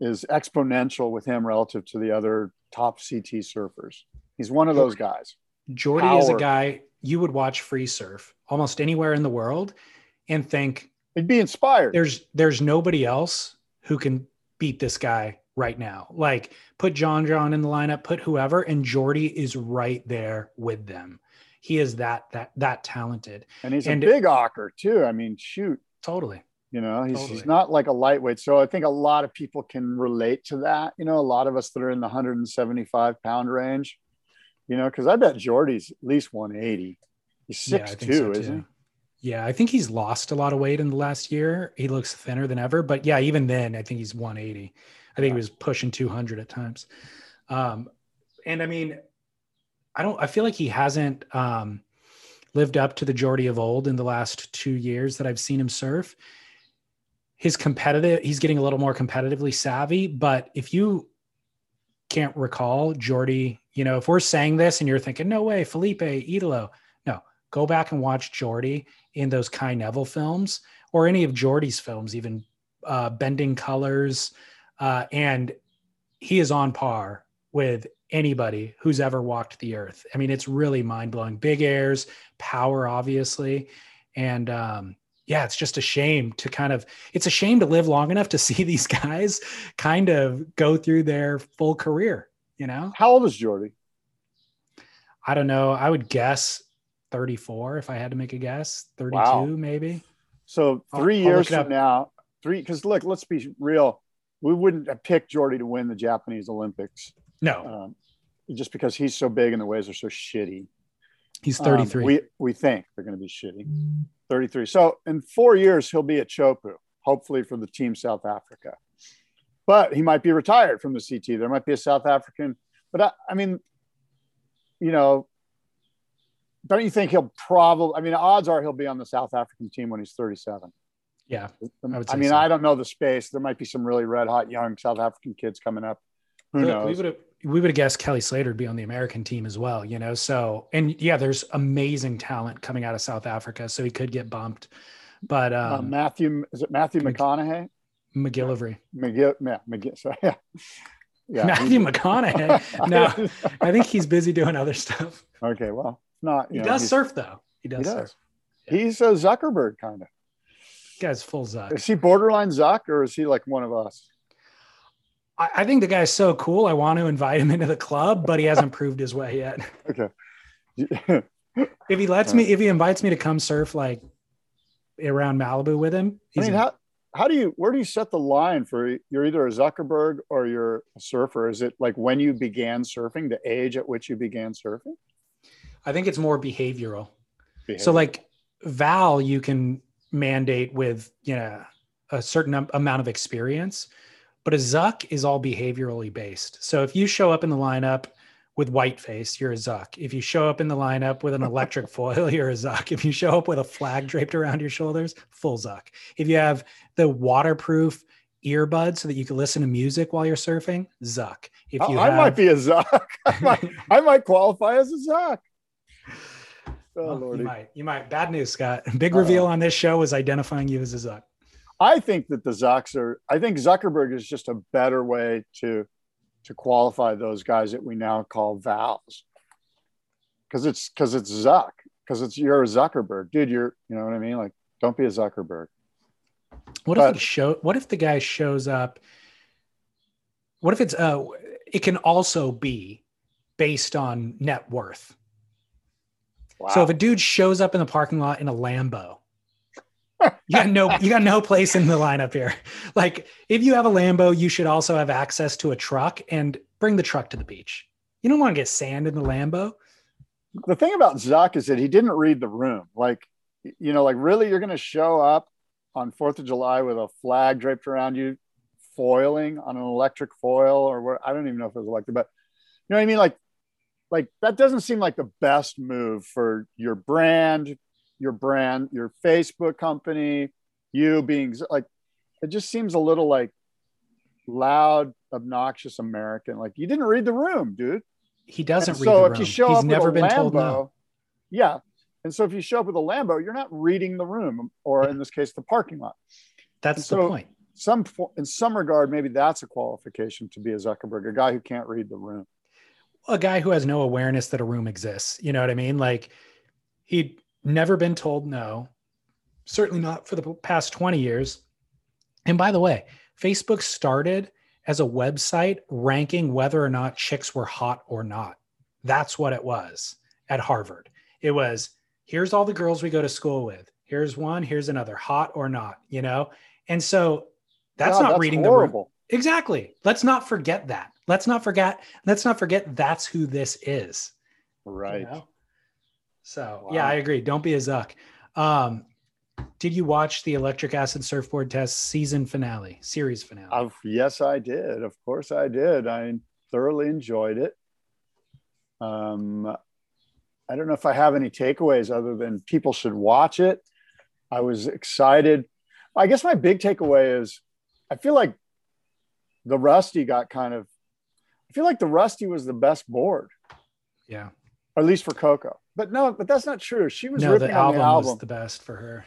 is exponential with him relative to the other top CT surfers. He's one of those guys. Jordy is a guy you would watch free surf almost anywhere in the world and think it'd be inspired. there's there's nobody else who can beat this guy right now. Like put John John in the lineup, put whoever, and Jordy is right there with them. He is that that that talented. And he's And- a big ocker too. I mean, shoot, Totally. you know, he's, he's not like a lightweight. So I think a lot of people can relate to that. You know, a lot of us that are in the 175 pound range, you know, because I bet Jordy's at least 180. He's Yeah, six think two, so, isn't too. Yeah, I think he's lost a lot of weight in the last year. He looks thinner than ever, but yeah, even then, I think he's 180. I think he was pushing 200 at times. Um, and I mean, I don't. I feel like he hasn't um, lived up to the Jordy of old in the last two years that I've seen him surf. His competitive, he's getting a little more competitively savvy. But if you can't recall Jordy, you know, if we're saying this and you're thinking, no way, Filipe, Toledo, no, go back and watch Jordy in those Kai Neville films or any of Jordy's films, even uh, Bending Colors. Uh, and he is on par with anybody who's ever walked the earth. I mean, it's really mind blowing. Big airs, power, obviously. And um, yeah, it's just a shame to kind of, it's a shame to live long enough to see these guys kind of go through their full career, you know? How old is Jordy? I don't know. I would guess 34 if I had to make a guess. 32 Wow. maybe. So 3 I'll years it from now, three because look, let's be real. We wouldn't have picked Jordy to win the Japanese Olympics No, um, just because he's so big and the waves are so shitty. he's Um, 33. we we think they're going to be shitty. 33. So in four years he'll be at Chopu, hopefully for the team South Africa. But he might be retired from the CT. There might be a South African. But I, I mean, you know, don't you think he'll probably? I mean, odds are he'll be on the South African team when he's 37. Yeah. I, would say mean, so. I don't know the space. There might be some really red hot young South African kids coming up. Who Look, knows? We would have we would have guessed Kelly Slater would be on the American team as well, you know. So and yeah, there's amazing talent coming out of South Africa, so he could get bumped. But uh, um, Matthew is it Matthew Mc- McConaughey? McGillivray, McGill, yeah, McGill. Sorry, yeah, yeah. Matthew McConaughey. No, I think he's busy doing other stuff. okay, well, not. He know, does surf though. He does. He does. He's a Zuckerberg kind of. Guy's full Zuck. Is he borderline Zuck or is he like one of us? I, I think the guy's so cool. I want to invite him into the club, but he hasn't proved his way yet. Okay. If he lets me, if he invites me to come surf like around Malibu with him, I mean, in. how how do you where do you set the line for you're either a Zuckerberg or you're a surfer? Is it like when you began surfing, the age at which you began surfing? I think it's more behavioral. So like Val, you can mandate with you know a certain amount of experience, but a Zuck is all behaviorally based. So if you show up in the lineup with white face, you're a Zuck. If you show up in the lineup with an electric foil, you're a Zuck. If you show up with a flag draped around your shoulders, full Zuck. If you have the waterproof earbuds so that you can listen to music while you're surfing, Zuck. If you I have, might be a Zuck. I might, I might qualify as a Zuck. Oh, Well, Lordy. you might. You might. Bad news, Scott. Big Uh-oh. reveal on this show was identifying you as a Zuck. I think that the Zucks are. I think Zuckerberg is just a better way to to qualify those guys that we now call Vals, because it's because it's Zuck, because it's you're a Zuckerberg, dude. You're you know what I mean. Like, don't be a Zuckerberg. What if But- it show? What if the guy shows up? What if it's uh? It can also be based on net worth. Wow. So if a dude shows up in the parking lot in a Lambo, you got no you got no place in the lineup here. Like if you have a Lambo, you should also have access to a truck and bring the truck to the beach. You don't want to get sand in the Lambo. the thing about Zuck is that he didn't read the room. Like, you know, like really, you're going to show up on Fourth of July with a flag draped around you, foiling on an electric foil, or where I don't even know if it was electric, but you know what I mean. Like, like that doesn't seem like the best move for your brand, your brand, your Facebook company, you being like, it just seems a little like loud, obnoxious American. Like you didn't read the room, dude. He doesn't And read so the if room. you show He's up never with a been Lambo, told no. Yeah. And so if you show up with a Lambo, you're not reading the room, or in this case, the parking lot. That's the point. Some in some regard, maybe that's a qualification to be a Zuckerberg, a guy who can't read the room. A guy who has no awareness that a room exists. You know what I mean? Like he'd never been told no, certainly not for the past 20 years. And by the way, Facebook started as a website ranking whether or not chicks were hot or not. That's what it was at Harvard. It was here's all the girls we go to school with. Here's one, here's another, hot or not, you know? And so that's God, not that's reading horrible. the Exactly. Let's not forget that. Let's not forget, let's not forget that's who this is. you Right. know? So Wow. yeah, I agree. Don't be a Zuck. Um, did you watch the electric acid surfboard test season finale, series finale? Of, yes, I did. Of course, I did. I thoroughly enjoyed it. Um, I don't know if I have any takeaways other than people should watch it. I was excited. I guess my big takeaway is I feel like the Rusty got kind of, I feel like the Rusty was the best board, yeah. or at least for Coco. But no, but that's not true. She was No, ripping the on album, the album. was the best for her.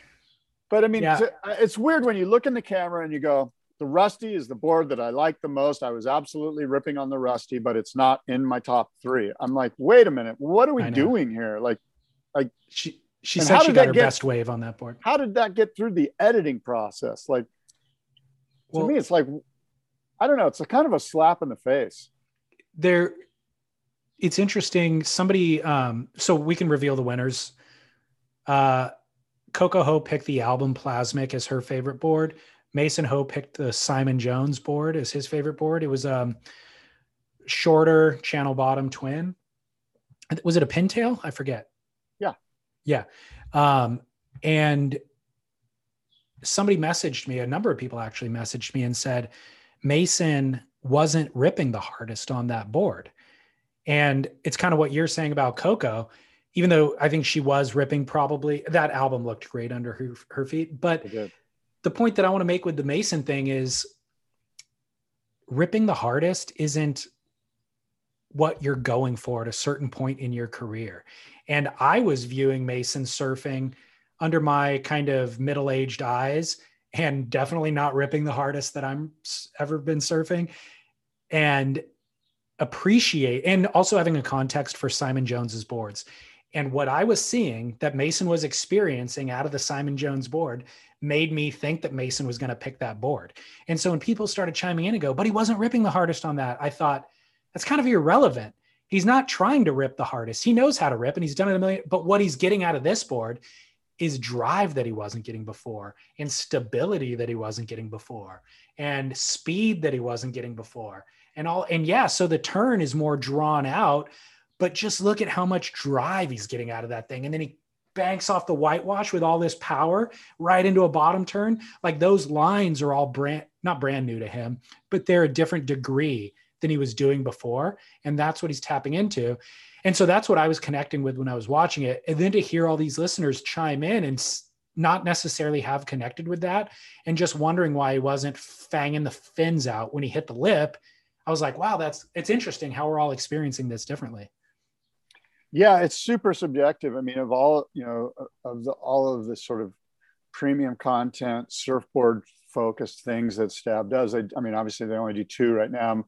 But I mean, Yeah. to- uh, it's weird when you look in the camera and you go, the Rusty is the board that I like the most. I was absolutely ripping on the Rusty, but it's not in my top three. I'm like, wait a minute, what are we doing here? Like, like She she said she got her get- best wave on that board. how did that get through the editing process? Like, to Well, me, it's like, I don't know. It's a kind of a slap in the face. There it's interesting. Somebody um so we can reveal the winners. Uh coco ho picked the album plasmic as her favorite board. Mason ho picked the simon jones board as his favorite board. It was um shorter channel bottom twin. Was it a pintail? I forget. Yeah. yeah. Um and somebody messaged me a number of people actually messaged me and said mason wasn't ripping the hardest on that board. And it's kind of what you're saying about Coco, even though I think she was ripping probably that album looked great under her, her feet. But the point that I want to make with the Mason thing is ripping the hardest isn't what you're going for at a certain point in your career. And I was viewing Mason surfing under my kind of middle aged eyes and definitely not ripping the hardest that I'm ever been surfing and appreciate and also having a context for Simon Jones's boards. And what I was seeing that Mason was experiencing out of the Simon Jones board made me think that Mason was going to pick that board. And so when people started chiming in and go, but he wasn't ripping the hardest on that, I thought that's kind of irrelevant. He's not trying to rip the hardest. He knows how to rip and he's done it a million. But what he's getting out of this board is drive that he wasn't getting before and stability that he wasn't getting before and speed that he wasn't getting before and all and yeah so the turn is more drawn out but just look at how much drive he's getting out of that thing. And then he banks off the whitewash with all this power right into a bottom turn. Like those lines are all brand not brand new to him but they're a different degree than he was doing before. And that's what he's tapping into and so that's what i was connecting with when i was watching it and then to hear all these listeners chime in and not necessarily have connected with that and just wondering why he wasn't fanging the fins out when he hit the lip i was like wow that's it's interesting how we're all experiencing this differently Yeah, it's super subjective. I mean, of all you know, of the, all of the sort of premium content, surfboard focused things that Stab does. I, I mean, obviously they only do two right now,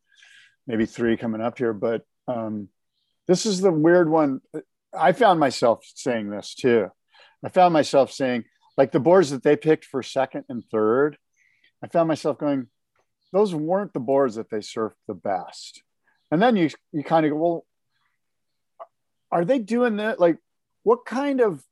maybe three coming up here, but um, this is the weird one. I found myself saying this too. I found myself saying, like the boards that they picked for second and third, I found myself going, those weren't the boards that they surfed the best. And then you you kind of go, well, are they doing that? Like, what kind of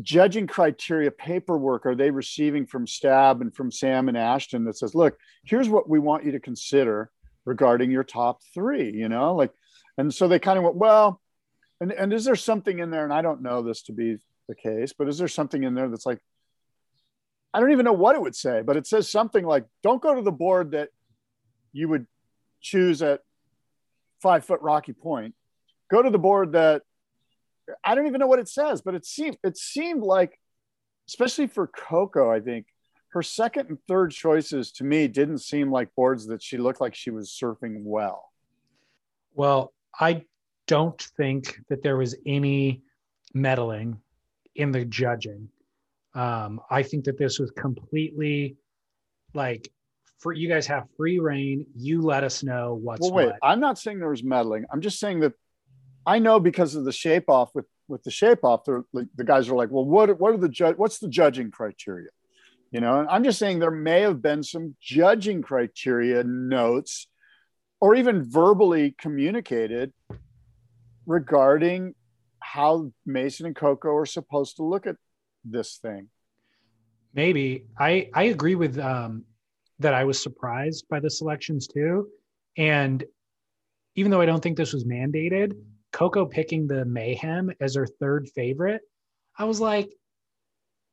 judging criteria paperwork are they receiving from Stab and from Sam and Ashton that says, look, here's what we want you to consider regarding your top three, you know, like, and so they kind of went, well, and, and is there something in there? And I don't know this to be the case, but is there something in there that's like, I don't even know what it would say, but it says something like, don't go to the board that you would choose at five foot Rocky Point. Go to the board that I don't even know what it says, but it seemed it seemed like, especially for Coco, I think her second and third choices to me didn't seem like boards that she looked like she was surfing well. well i don't think that there was any meddling in the judging um, i think that this was completely like for you guys have free reign you let us know what's well, wait, what I'm not saying there was meddling. I'm just saying that I know because of the shape off with with the shape off, the the guys are like, well, what what are the judge? What's the judging criteria? You know, and I'm just saying there may have been some judging criteria notes or even verbally communicated regarding how Mason and Coco are supposed to look at this thing. Maybe I I agree with um, that. I was surprised by the selections too, and even though I don't think this was mandated, Coco picking the Mayhem as her third favorite, I was like,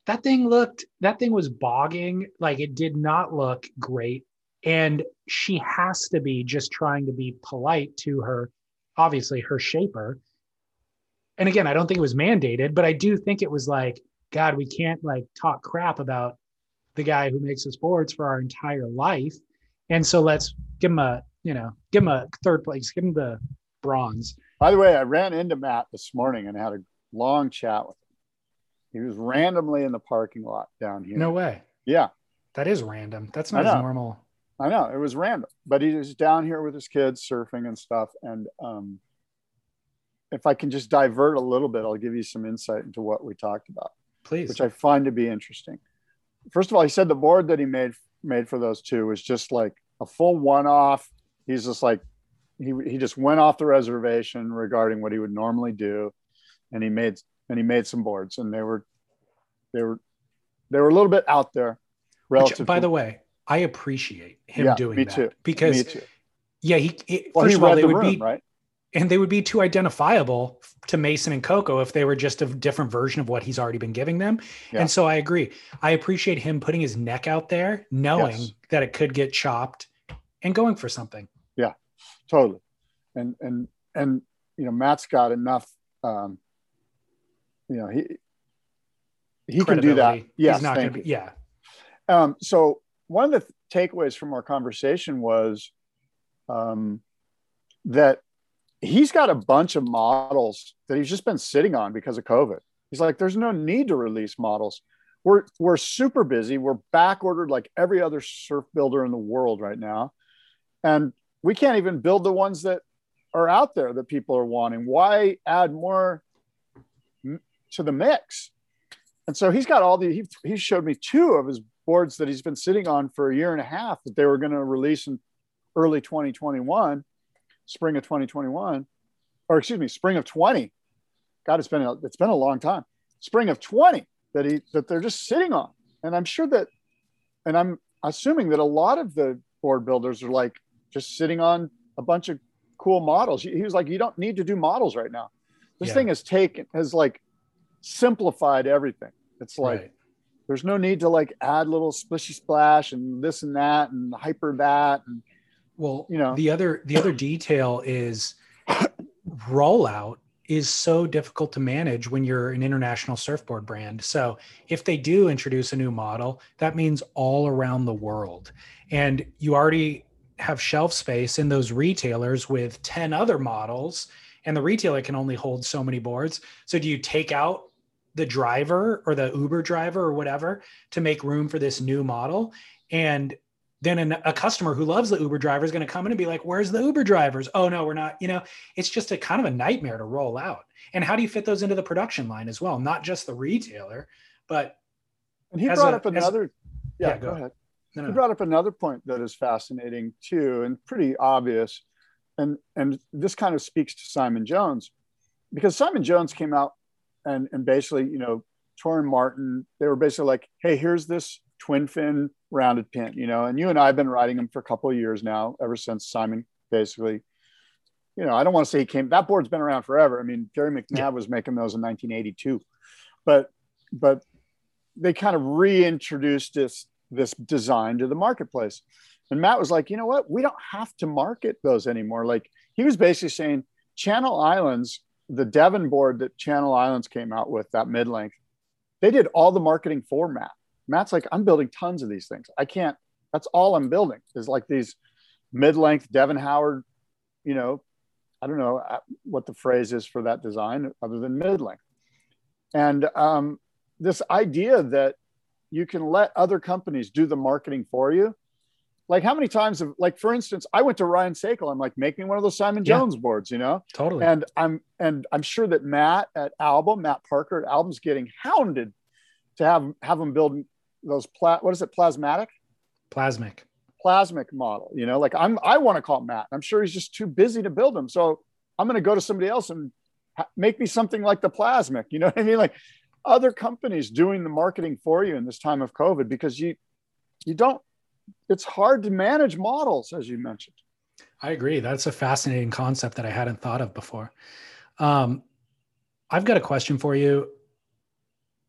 that thing looked that thing was bogging like it did not look great and she has to be just trying to be polite to her obviously her shaper and again i don't think it was mandated but i do think it was like god we can't like talk crap about the guy who makes us boards for our entire life and so let's give him a you know give him a third place give him the bronze by the way i ran into matt this morning and had a long chat with him he was randomly in the parking lot down here. No way. Yeah. That is random. That's not normal. I know it was random, but he was down here with his kids surfing and stuff. And um, if I can just divert a little bit, I'll give you some insight into what we talked about, please, which I find to be interesting. First of all, he said the board that he made made for those two was just like a full one off. He's just like he he just went off the reservation regarding what he would normally do, and he made and he made some boards and they were they were they were a little bit out there relative Which, by to, the way i appreciate him yeah, doing me that too. because me too. yeah he, he well, first he of all they the would room, be right and they would be too identifiable to Mason and Coco if they were just a different version of what he's already been giving them. Yeah. And so I agree. I appreciate him putting his neck out there, knowing yes. that it could get chopped and going for something. Yeah, totally. And and and you know, Matt's got enough um, you know he he can do that. Yes, thank be, yeah. Um, so one of the takeaways from our conversation was um, that he's got a bunch of models that he's just been sitting on because of COVID. He's like, there's no need to release models. We're we're super busy. We're back ordered like every other surf builder in the world right now, and we can't even build the ones that are out there that people are wanting. Why add more to the mix. And so he's got all the, he, he showed me two of his boards that he's been sitting on for a year and a half that they were going to release in early 2021, spring of 2021, or excuse me, spring of 20. God, it's been a, it's been a long time. Spring of 20 that he that they're just sitting on. And I'm sure that, and I'm assuming that a lot of the board builders are like just sitting on a bunch of cool models. He was like, you don't need to do models right now. This yeah. thing has taken has like simplified everything. It's like right. There's no need to like add little splishy splash and this and that and hyper that and well, you know, the other the other detail is rollout is so difficult to manage when you're an international surfboard brand. So if they do introduce a new model, that means all around the world. And you already have shelf space in those retailers with 10 other models and the retailer can only hold so many boards. So do you take out the driver or the Uber driver or whatever to make room for this new model. And then an, a customer who loves the Uber driver is going to come in and be like, "Where's the Uber drivers?" Oh no, we're not. You know, it's just a kind of a nightmare to roll out. And how do you fit those into the production line as well? Not just the retailer, but and he brought a, up another. As, yeah, yeah, go, go ahead. No, no. He brought up another point that is fascinating too, and pretty obvious, and and this kind of speaks to Simon Jones, because Simon Jones came out and and basically, you know, Torren Martin, they were basically like, hey, here's this twin fin rounded pin, you know, and you and I have been riding them for a couple of years now, ever since Simon basically, you know, I don't want to say he came, that board's been around forever. I mean, Gary McNabb yeah. was making those in 1982, but, but they kind of reintroduced this, this design to the marketplace. And Matt was like, you know what? We don't have to market those anymore. Like he was basically saying Channel Islands the Devon board that Channel Islands came out with, that mid length, they did all the marketing for Matt. Matt's like, I'm building tons of these things. I can't, that's all I'm building is like these mid length Devon Howard, you know, I don't know uh, what the phrase is for that design other than mid length. And um, this idea that you can let other companies do the marketing for you like how many times have like for instance i went to ryan Sakal. i'm like making one of those simon jones boards you know? Totally. And i'm and i'm sure that matt at album matt parker at album's getting hounded to have have them build those pla- what is it plasmatic? Plasmic. plasmic model you know? Like i'm i want to call matt. I'm sure he's just too busy to build them so i'm going to go to somebody else and ha- make me something like the plasmic you know what i mean? Like other companies doing the marketing for you in this time of covid because you you don't it's hard to manage models as you mentioned I agree. That's a fascinating concept that I hadn't thought of before. Um, I've got a question for you.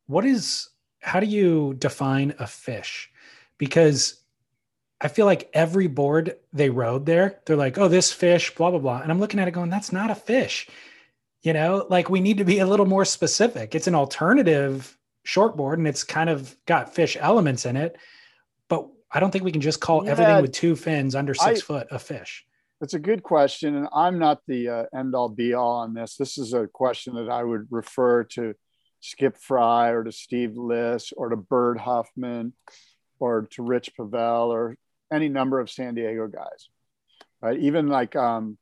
What is, how do you define a fish? Because I feel like every board they rode there, they're like, oh, this fish, blah, blah, blah. And I'm looking at it going, that's not a fish. You know, like we need to be a little more specific. It's an alternative shortboard and it's kind of got fish elements in it. I don't think we can just call Yeah, everything with two fins under six I- foot a fish. That's a good question, and I'm not the uh, end all be all on this. This is a question that I would refer to Skip Frye or to Steve Lis or to Bird Huffman or to Rich Pavel or any number of San Diego guys, right? Even like, um,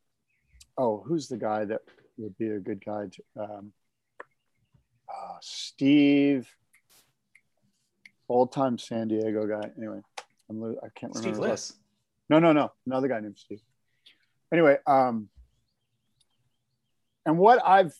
oh, who's the guy that would be a good guy? To, um, uh, Steve, old time San Diego guy. Anyway, I'm, I can't remember. Steve what- Lis. no, no, no. Another guy named Steve. Anyway, um, and what I've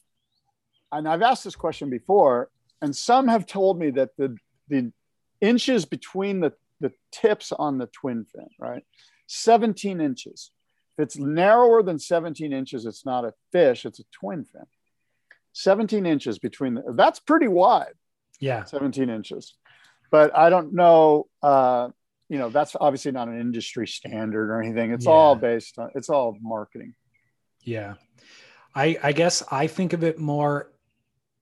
and I've asked this question before, and some have told me that the the inches between the the tips on the twin fin, right, 17 inches. If it's narrower than 17 inches, it's not a fish; it's a twin fin. 17 inches between the, that's pretty wide. Yeah. 17 inches. But I don't know, uh, you know, that's obviously not an industry standard or anything. It's all based on, it's all marketing. Yeah. I I guess I think of it more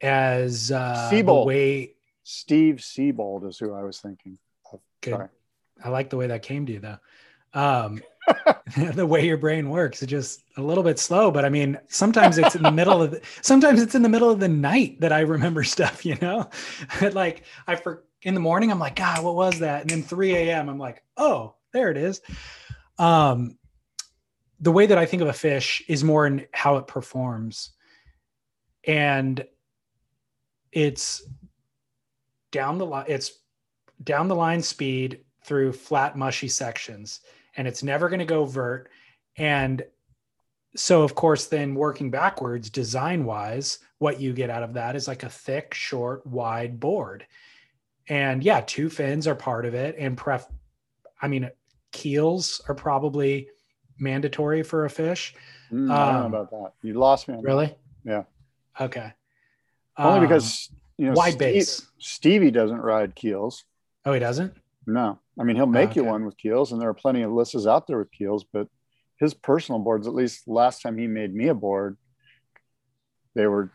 as uh Siebold. way Steve Siebold is who I was thinking. of. good. Sorry. I like the way that came to you though. Um the way your brain works, it's just a little bit slow, but I mean, sometimes it's in the middle of the, sometimes it's in the middle of the night that I remember stuff, you know? like I for in the morning, I'm like, God, what was that? And then 3 a.m. I'm like, oh, there it is. Um the way that I think of a fish is more in how it performs. And it's down the line, it's down the line speed through flat, mushy sections, and it's never going to go vert. And so, of course, then working backwards, design wise, what you get out of that is like a thick, short, wide board. And yeah, two fins are part of it. And pref, I mean, keels are probably mandatory for a fish. Mm, I don't Um, know about that. You lost me. On that. Really? Yeah. Okay. Only Um, because, you know, wide Steve- base. Stevie doesn't ride keels. Oh, he doesn't. No. I mean, he'll make you okay. one with keels, and there are plenty of lists out there with keels, but his personal boards, at least last time he made me a board, they were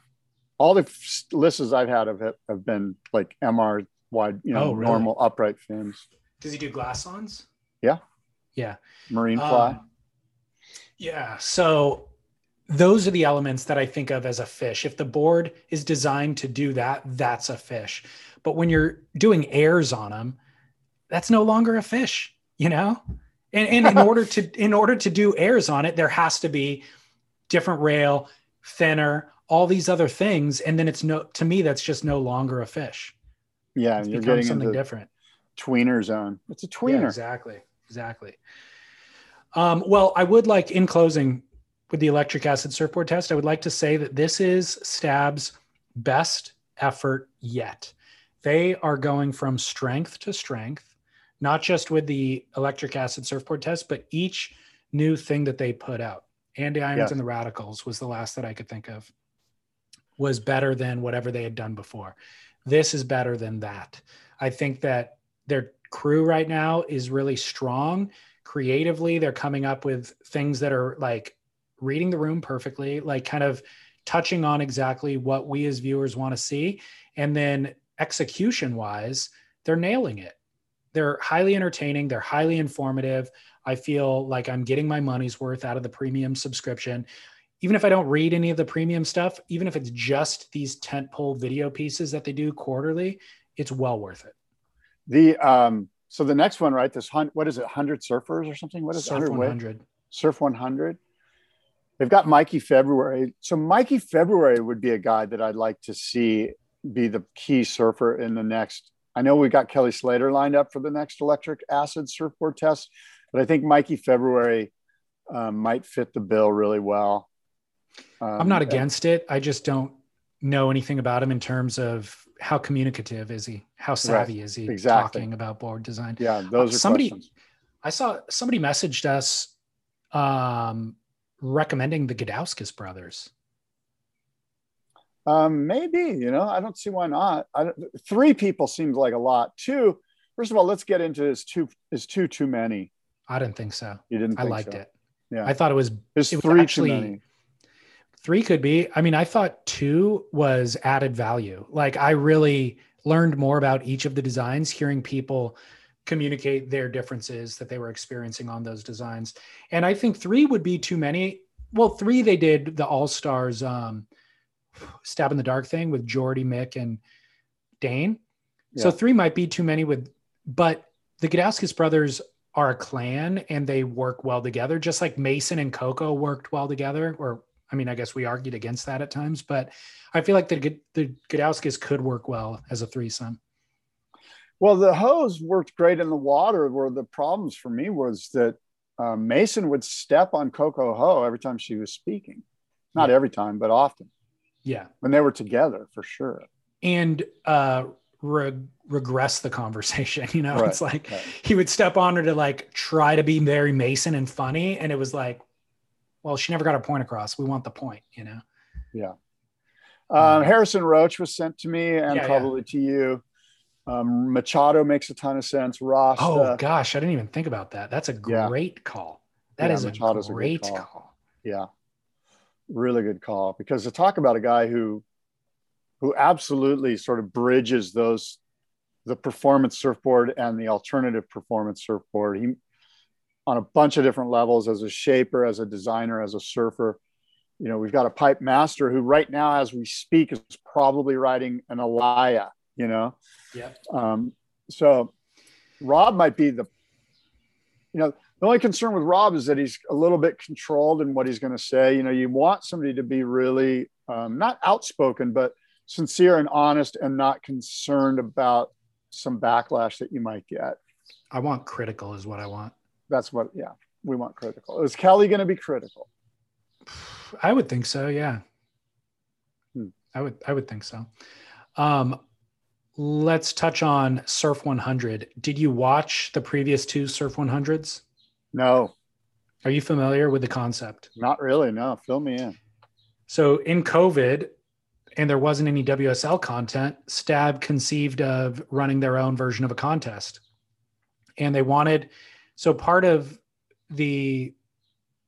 all the lists I've had of it have been like MR wide, you know, Oh, really? normal upright fins, Does he do glass ons? Yeah. Yeah. marine fly. Um, yeah. So those are the elements that I think of as a fish. If the board is designed to do that, that's a fish. But when you're doing airs on them, that's no longer a fish, you know? And, and in order to in order to do airs on it, there has to be different rail, thinner, all these other things. And then it's no to me, that's just no longer a fish. Yeah, It's you're getting something different. tweener zone. It's a Yeah, tweener. exactly. Exactly. Um, well, I would like, in closing, with the electric acid surfboard test, I would like to say that this is Stab's best effort yet. They are going from strength to strength, not just with the electric acid surfboard test, but each new thing that they put out. Andy Irons Yes. and the Radicals was the last that I could think of, was better than whatever they had done before. This is better than that. I think that their crew right now is really strong. Creatively, they're coming up with things that are like reading the room perfectly, like kind of touching on exactly what we as viewers want to see. And then execution wise, they're nailing it. They're highly entertaining, they're highly informative. I feel like I'm getting my money's worth out of the premium subscription. Even if I don't read any of the premium stuff, even if it's just these tentpole video pieces that they do quarterly, it's well worth it. The um, so the next one, right? This hunt, what is it? Hundred surfers or something? What is it? Surf 100 100. Surf 100. They've got Mikey February. So Mikey February would be a guy that I'd like to see be the key surfer in the next I know we got Kelly Slater lined up for the next electric acid surfboard test, but I think Mikey February um, might fit the bill really well. Um, I'm not against it. I just don't know anything about him in terms of how communicative is he? How savvy right. is he exactly. talking about board design? Yeah, those are somebody. Questions. I saw somebody messaged us um, recommending the Gudauskas brothers. Um, maybe you know, I don't see why not. I three people seems like a lot. Two, first of all, let's get into is two is two too many. I didn't think so. You didn't. I liked so. it. Yeah, I thought it was. Is it three actually, too many. Three could be. I mean, I thought two was added value. Like I really learned more about each of the designs, hearing people communicate their differences that they were experiencing on those designs. And I think three would be too many. Well, three they did the All Stars. Um, stab in the dark thing with Jordy, Mick, and Dane. Yeah. So three might be too many with, but the Gudauskas brothers are a clan and they work well together, just like Mason and Coco worked well together. Or, I mean, I guess we argued against that at times, but I feel like the the Gudauskas could work well as a threesome. Well, the hose worked great in the water. Where the problems for me was that um, Mason would step on Coco Ho every time she was speaking. Not yeah. every time, but often. Yeah. When they were together, for sure. And uh, re- regress the conversation. You know, right, it's like right. he would step on her to like try to be very Mason and funny. And it was like, well, she never got her point across. We want the point, you know? Yeah. Um, Harrison Roach was sent to me and yeah, probably yeah. to you. Um, Machado makes a ton of sense. Ross. Oh gosh, I didn't even think about that. That's a great yeah. call. That is Machado's a great a call. call. Yeah really good call because to talk about a guy who who absolutely sort of bridges those the performance surfboard and the alternative performance surfboard he on a bunch of different levels as a shaper as a designer as a surfer you know we've got a pipe master who right now as we speak is probably riding an Alaia you know yeah um, so rob might be the you know the only concern with Rob is that he's a little bit controlled in what he's going to say. You know, you want somebody to be really um, not outspoken, but sincere and honest and not concerned about some backlash that you might get. I want critical, is what I want. That's what, yeah, we want critical. Is Kelly going to be critical? I would think so. Yeah. Hmm. I would, I would think so. Um, let's touch on Surf 100. Did you watch the previous two Surf 100s? No. Are you familiar with the concept? Not really. No. Fill me in. So in COVID, and there wasn't any WSL content, Stab conceived of running their own version of a contest. And they wanted, so part of the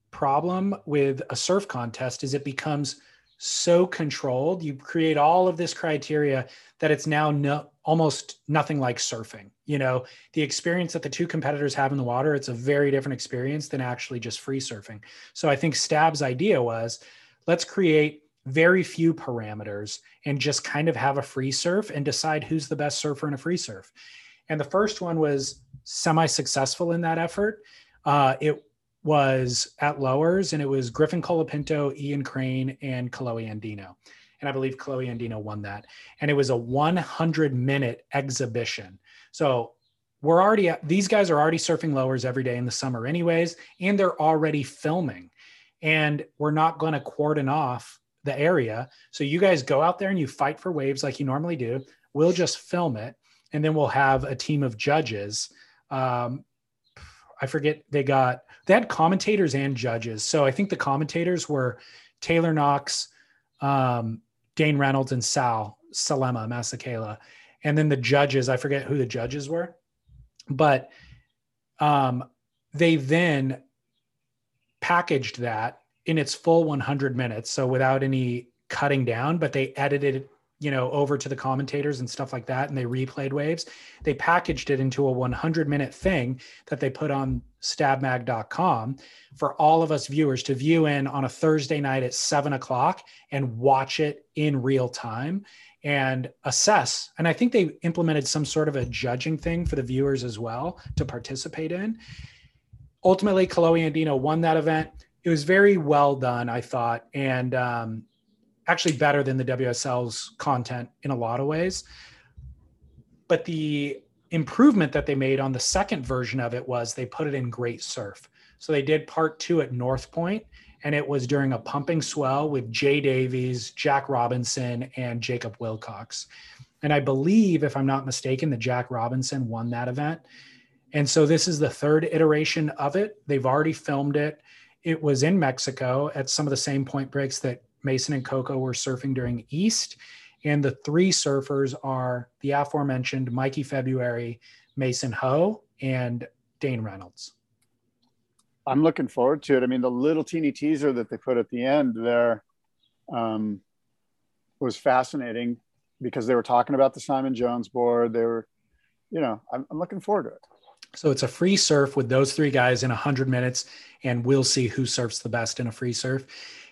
problem with a surf contest is it becomes so controlled. You create all of this criteria that it's now no, almost nothing like surfing. You know, the experience that the two competitors have in the water, it's a very different experience than actually just free surfing. So I think Stab's idea was let's create very few parameters and just kind of have a free surf and decide who's the best surfer in a free surf. And the first one was semi successful in that effort. Uh, it was at lowers and it was Griffin Colapinto, Ian Crane, and Kolohe Andino. And I believe Kolohe Andino won that. And it was a 100 minute exhibition. So we're already, these guys are already surfing lowers every day in the summer, anyways, and they're already filming. And we're not going to cordon off the area. So you guys go out there and you fight for waves like you normally do. We'll just film it. And then we'll have a team of judges um, I forget they got they had commentators and judges. So I think the commentators were Taylor Knox, um, Dane Reynolds, and Sal Selema Masekela. And then the judges, I forget who the judges were, but um, they then packaged that in its full 100 minutes. So without any cutting down, but they edited you know, over to the commentators and stuff like that, and they replayed waves. They packaged it into a 100 minute thing that they put on stabmag.com for all of us viewers to view in on a Thursday night at seven o'clock and watch it in real time and assess. And I think they implemented some sort of a judging thing for the viewers as well to participate in. Ultimately, Kolohe Andino won that event. It was very well done, I thought. And um, actually better than the WSL's content in a lot of ways. but the improvement that they made on the second version of it was they put it in great surf. So they did part two at North Point, and it was during a pumping swell with Jay Davies, Jack Robinson, and Jacob Willcox. And I believe, if I'm not mistaken, that Jack Robinson won that event. And so this is the third iteration of it. They've already filmed it. It was in Mexico at some of the same point breaks that Mason and Coco were surfing during East. And the three surfers are the aforementioned Mikey February, Mason Ho, and Dane Reynolds. I'm looking forward to it. I mean, the little teeny teaser that they put at the end there um, was fascinating because they were talking about the Simon Jones board. They were, you know, I'm, I'm looking forward to it. So it's a free surf with those three guys in 100 minutes, and we'll see who surfs the best in a free surf.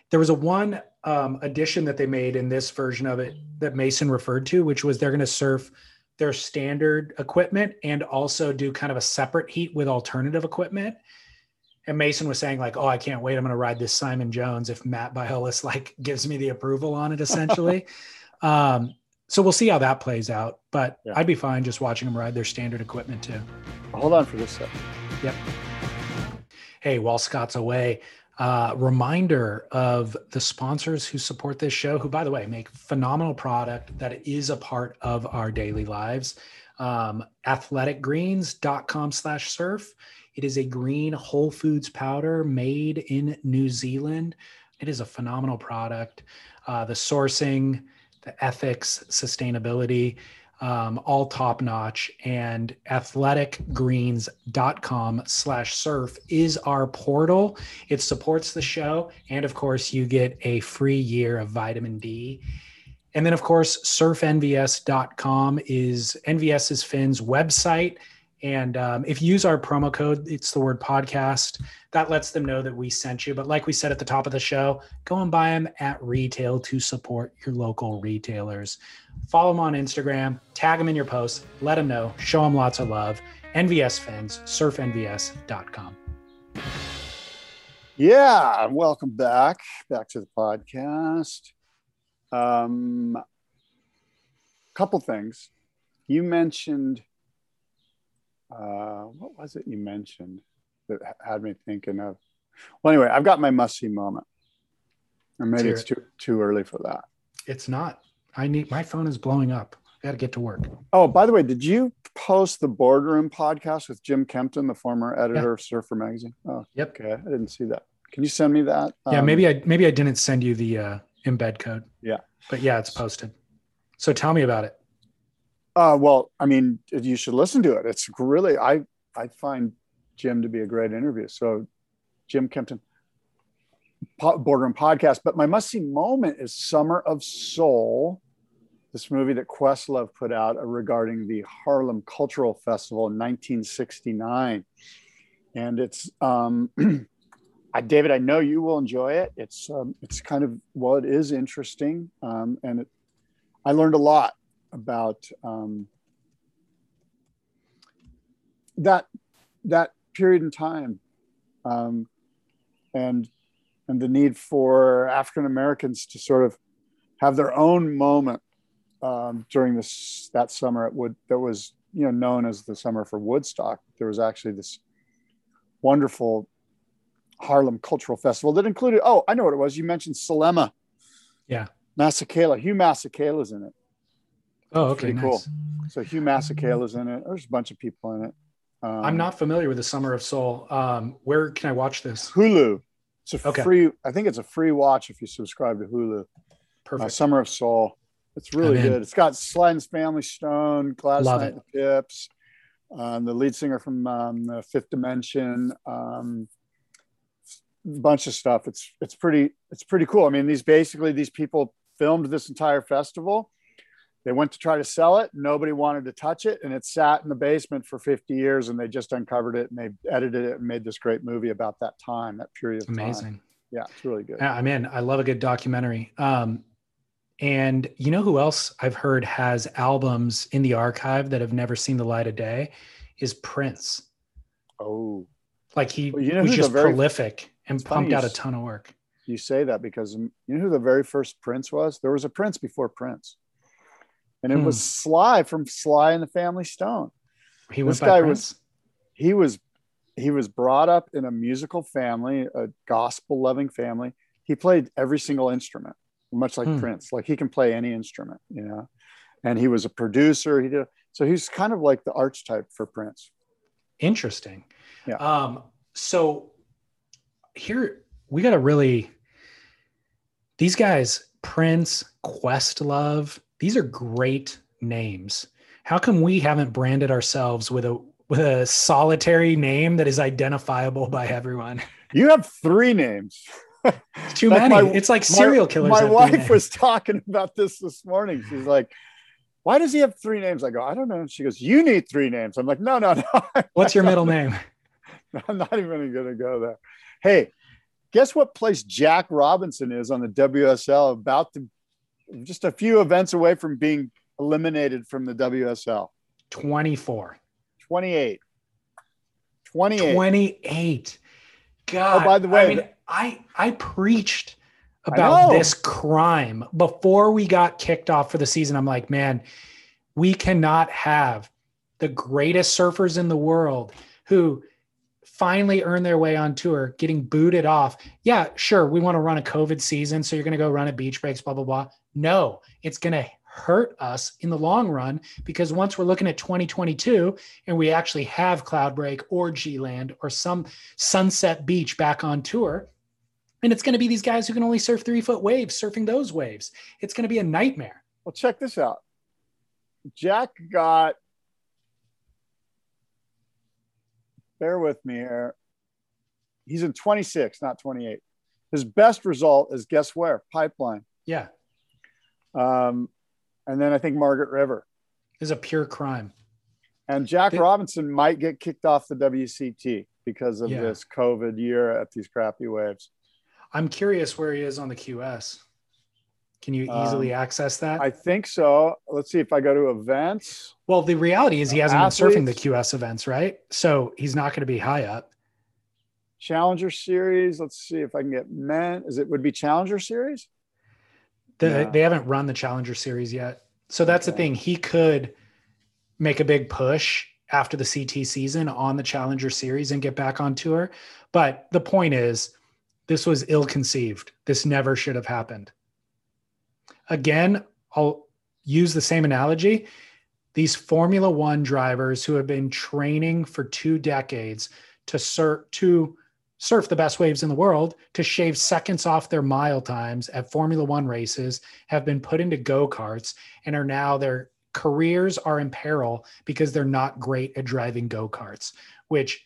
There was a one um, addition that they made in this version of it that Mason referred to, which was they're going to surf their standard equipment and also do kind of a separate heat with alternative equipment. And Mason was saying like, "Oh, I can't wait! I'm going to ride this Simon Jones if Matt Biolos like gives me the approval on it." Essentially, um, so we'll see how that plays out. But yeah. I'd be fine just watching them ride their standard equipment too. Hold on for this second. Yep. Hey, while Scott's away, uh, reminder of the sponsors who support this show, who, by the way, make phenomenal product that is a part of our daily lives. Um, athleticgreens.com slash surf. It is a green whole foods powder made in New Zealand. It is a phenomenal product. Uh, the sourcing, the ethics, sustainability, um, all top notch. And athleticgreens.com slash surf is our portal. It supports the show. And of course, you get a free year of vitamin D. And then, of course, surfnvs.com is NVS's fins website and um, if you use our promo code, it's the word podcast, that lets them know that we sent you. But like we said at the top of the show, go and buy them at retail to support your local retailers. Follow them on Instagram, tag them in your posts, let them know, show them lots of love. NVS fans, surfnvs.com. Yeah, welcome back, back to the podcast. Um, couple things. You mentioned uh, what was it you mentioned that had me thinking of? Well, anyway, I've got my must see moment. Or maybe it's too too early for that. It's not. I need my phone is blowing up. I got to get to work. Oh, by the way, did you post the boardroom podcast with Jim Kempton, the former editor yeah. of Surfer Magazine? Oh, yep. Okay, I didn't see that. Can you send me that? Yeah, um, maybe I maybe I didn't send you the uh, embed code. Yeah, but yeah, it's posted. So tell me about it. Uh, well, I mean, you should listen to it. It's really I I find Jim to be a great interview. So, Jim Kempton, Boardroom Podcast. But my must see moment is Summer of Soul, this movie that Questlove put out regarding the Harlem Cultural Festival in 1969, and it's. Um, David, I know you will enjoy it. It's um, it's kind of well, it is interesting, um, and it, I learned a lot about um, that that period in time um, and and the need for African Americans to sort of have their own moment um, during this that summer it would that was you know known as the summer for Woodstock. There was actually this wonderful Harlem Cultural Festival that included oh I know what it was. You mentioned Selema yeah. Masekela Hugh Masekela's in it Oh, okay, nice. cool. So Hugh Masekela's in it. There's a bunch of people in it. Um, I'm not familiar with the Summer of Soul. Um, where can I watch this? Hulu. It's a okay. free. I think it's a free watch if you subscribe to Hulu. Perfect. Uh, Summer of Soul. It's really good. It's got Sly and Family Stone, Gladys Love Knight, the Pips, um, the lead singer from um, the Fifth Dimension. Um, bunch of stuff. It's it's pretty it's pretty cool. I mean, these basically these people filmed this entire festival they went to try to sell it. Nobody wanted to touch it. And it sat in the basement for 50 years and they just uncovered it and they edited it and made this great movie about that time that period of amazing. Time. yeah it's really good. Yeah, i'm in i love a good documentary. Um, and you know who else i've heard has albums in the archive that have never seen the light of day is prince. Oh. Like he well, you know was just very, prolific and pumped out a ton of work. You say that because you know who the very first prince was? There was a prince before prince and it Hmm. was Sly from Sly and the Family Stone. He This guy Prince? was he was he was brought up in a musical family, a gospel loving family. He played every single instrument, much like Hmm. Prince. Like he can play any instrument, you know. And he was a producer. He did so he's kind of like the archetype for Prince. Interesting. Yeah. Um, so here we got to really these guys, Prince, Questlove, these are great names. How come we haven't branded ourselves with a with a solitary name that is identifiable by everyone? You have three names. Too many. my- it's like My- serial killers. My wife was talking about this this morning. She's like, "Why does he have three names?" I go, "I don't know." She goes, "You need three names." I'm like, "No, no, no." What's your middle name? I'm not even going to go there. Hey, guess what place Jack Robinson is on the WSL? About to just a few events away from being eliminated from the WSL. 24. 28. 28. 28. God. Oh, by the way- I mean, I I preached about this crime before we got kicked off for the season. I'm like, man, we cannot have the greatest surfers in the world who finally earn their way on tour getting booted off. Yeah, sure, we want to run a COVID season, so you're going to go run at beach breaks, blah blah blah. No, it's going to hurt us in the long run because once we're looking at 2022 and we actually have Cloudbreak or G Land or some Sunset Beach back on tour, and it's going to be these guys who can only surf three foot waves surfing those waves. It's going to be a nightmare. Well, check this out. Jack got, bear with me here. He's in 26, not 28. His best result is guess where? Pipeline. Yeah, Um, and then I think Margaret River. is a pure crime. And Jack They- Robinson might get kicked off the WCT because of Yeah. this COVID year at these crappy waves. I'm curious where he is on the QS. Can you easily access that? I think so. Let's see if I go to events. well, the reality is he hasn't been surfing the QS events, right? So he's not going to be high up. Challenger Series. Let's see if I can get men. Is it would be Challenger Series? The, Yeah. They haven't run the Challenger Series yet. So that's the thing. He could make a big push after the CT season on the Challenger Series and get back on tour. But the point is, this was ill conceived. This never should have happened. Again, I'll use the same analogy. These Formula One drivers who have been training for two decades to surf to surf the best waves in the world, to shave seconds off their mile times at Formula One races, have been put into go karts and are now their careers are in peril because they're not great at driving go karts, which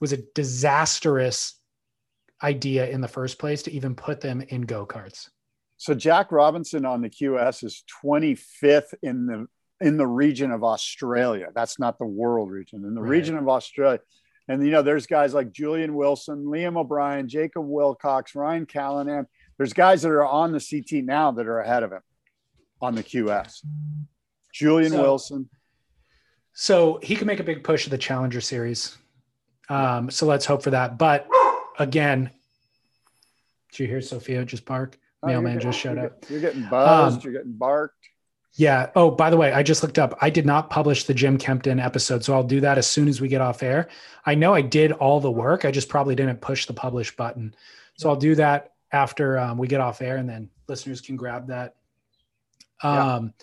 was a disastrous idea in the first place to even put them in go karts. So Jack Robinson on the QS is 25th in the in the region of Australia. That's not the world region. In the Right. region of Australia. And you know, there's guys like Julian Wilson, Liam O'Brien, Jacob Willcox, Ryan Callinan. There's guys that are on the CT now that are ahead of him on the QS. Julian So- Wilson. So he can make a big push of the Challenger Series. Um, so let's hope for that. But again, did you hear Sophia just bark? Oh, Mailman getting- just showed up. You're getting buzzed. Um, you're getting barked. Yeah. Oh, by the way, I just looked up. I did not publish the Jim Kempton episode, so I'll do that as soon as we get off air. I know I did all the work. I just probably didn't push the publish button. So I'll do that after um, we get off air, and then listeners can grab that. Yeah. Um,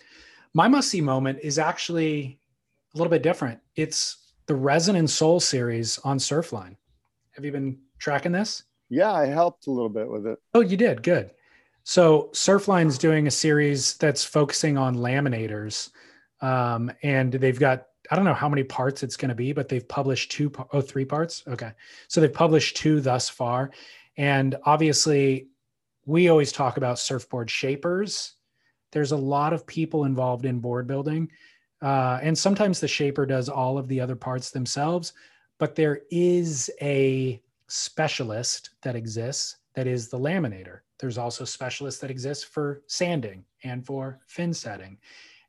my must see moment is actually a little bit different. It's the Resin and Soul series on Surfline. Have you been tracking this? Yeah, I helped a little bit with it. Oh, you did. Good. So Surfline's doing a series that's focusing on laminators. Um, and they've got, I don't know how many parts it's going to be, but they've published two, oh, three parts. Okay. So they've published two thus far. And obviously, we always talk about surfboard shapers. There's a lot of people involved in board building. Uh, and sometimes the shaper does all of the other parts themselves, but there is a specialist that exists that is the laminator. There's also specialists that exist for sanding and for fin setting.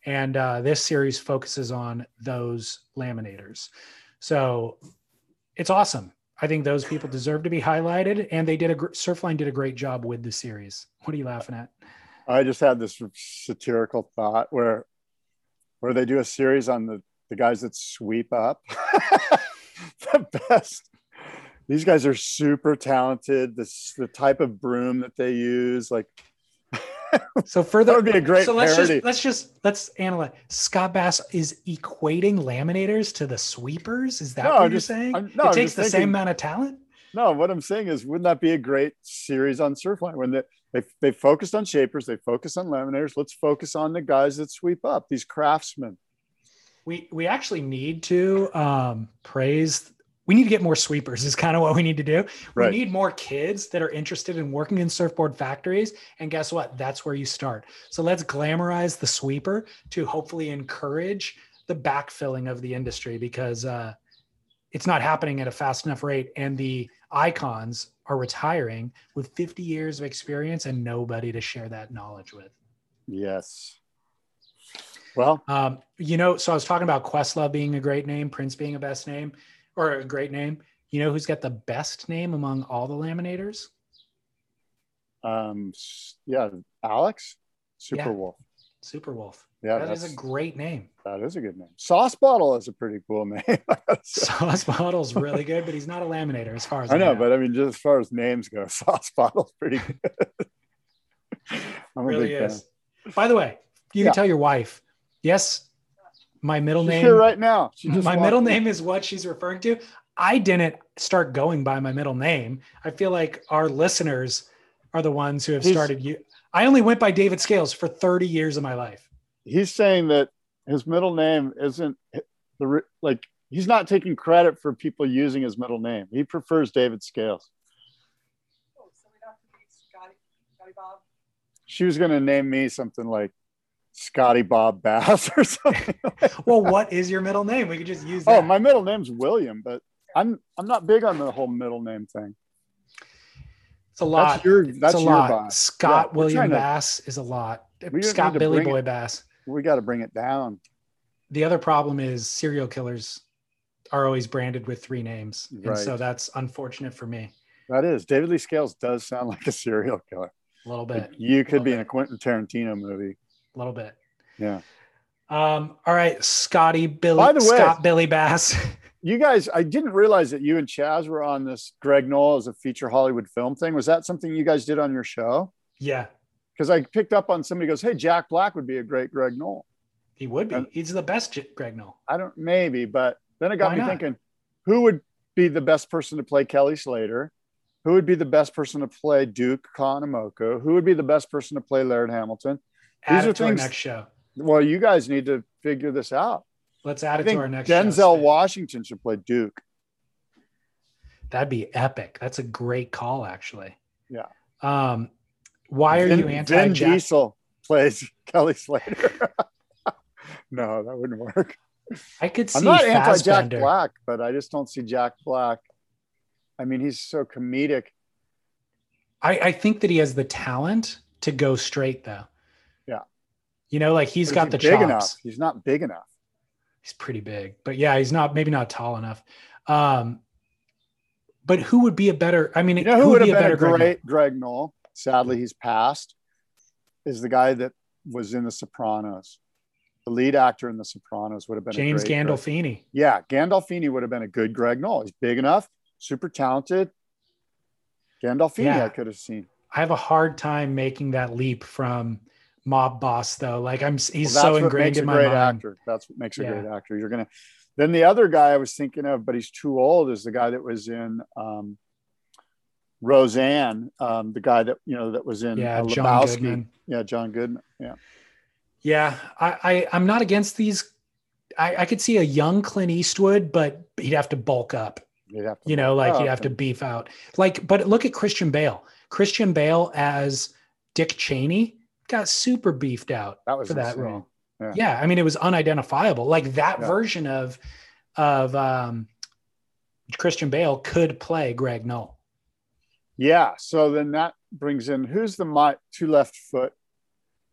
And uh, this series focuses on those laminators. So it's awesome. I think those people deserve to be highlighted, and they did a Surfline did a great job with the series. What are you laughing at? I just had this satirical thought where where they do a series on the the guys that sweep up. the best. These guys are super talented. This the type of broom that they use, like So further That would be a great So let's parody. just let's just let's analyze. Scott Bass is equating laminators to the sweepers. Is that No, what I'm you're just- saying? I'm- no, it I'm takes the same amount of talent. No, what I'm saying is, wouldn't that be a great series on Surfline when they they, they focused on shapers, they focus on laminators. Let's focus on the guys that sweep up, these craftsmen. We we actually need to um, praise. We need to get more sweepers. Is kind of what we need to do. Right. We need more kids that are interested in working in surfboard factories. And guess what? That's where you start. So let's glamorize the sweeper to hopefully encourage the backfilling of the industry because uh, it's not happening at a fast enough rate. And the icons are retiring with 50 years of experience and nobody to share that knowledge with. Yes. Well, Um, you know, so I was talking about Questlove being a great name, Prince being a best name or a great name. You know who's got the best name among all the laminators? um, yeah, Alex, Super Yeah. Wolf. Superwolf. Yeah, that is a great name. that is a good name. Sauce Bottle is a pretty cool name. Sauce Bottle's really good, but he's not a laminator as far as I, I know, but I mean, just as far as names go, Sauce Bottle's pretty good. I'm really big fan. is. By the way, you Yeah. can tell your wife, yes, my middle She's name here right now. She just my middle in. name is what she's referring to. I didn't start going by my middle name. I feel like our listeners are the ones who have He's- started you. I only went by David Scales for 30 years of my life. He's saying that his middle name isn't the like he's not taking credit for people using his middle name. He prefers David Scales. Oh, so we'd have to be Scotty, Scotty Bob. She was going to name me something like Scotty Bob Bass or something. Well, what is your middle name? We could just use oh, that. oh, my middle name's William, but I'm I'm not big on the whole middle name thing. it's a lot. That's your that's your lot. vibe. Scott Yeah, William trying to- Bass is a lot. Scott Billy Boy it- Bass. We got to bring it down. The other problem is serial killers are always branded with three names. And so that's unfortunate for me That is David Lee Scales does sound like a serial killer. a little Like, bit. you could be in a Quentin Tarantino movie. A little bit. Yeah. Um, all right, Scotty Billy By the way- Scott Billy Bass. You guys, I didn't realize that you and Chaz were on this Greg Noll as a feature Hollywood film thing. Was that something you guys did on your show? yeah, Because I picked up on somebody goes, "Hey, Jack Black would be a great Greg Noll." he would be. And- He's the best Greg Noll. I don't maybe, but then it got Why me not? thinking, who would be the best person to play Kelly Slater? Who would be the best person to play Duke Kahanamoku? Who would be the best person to play Laird Hamilton? Add These it are to our things- next show. Well, you guys need to figure this out. Let's add I it to our next show. Denzel Stan. Washington should play Duke. That'd be epic. That's a great call, actually. Yeah. Um, why are Vin, you anti Vin? Diesel plays Kelly Slater. no, that wouldn't work. I could see I'm not anti Jack Black, but I just don't see Jack Black. I mean, he's so comedic. I, I think that he has the talent to go straight, though. You know, like he's But got the big chops. enough. He's not big enough. He's pretty big, but yeah, he's not maybe not tall enough. Um, but who would be a better? I mean, You know who would have be been a Greg great Greg Noll? Sadly, he's passed. Is the guy that was in The Sopranos. The lead actor in The Sopranos would have been a James great Greg- Gandolfini. Yeah, Gandolfini would have been a good Greg Noll. He's big enough, super talented. Gandolfini, Yeah. I could have seen. I have a hard time making that leap from mob boss though. Like I'm, he's Well, so ingrained in my great mind. actor. That's what makes a Yeah. great actor. You're gonna. Then the other guy I was thinking of, but he's too old, is the guy that was in um, Roseanne. Um, the guy that you know that was in Yeah, uh, John. Goodman. Yeah, John Goodman. Yeah, Yeah, I, I I'm not against these. I, I could see a young Clint Eastwood, but he'd have to bulk up. you'd have to. You know, like he'd have to beef out. Like, but look at Christian Bale. Christian Bale as Dick Cheney got super beefed out That was for that insane. role. Yeah. Yeah. I mean, it was unidentifiable. Like that Yeah. version of of um, Christian Bale could play Greg Noll. Yeah. So then that brings in who's the my two left foot,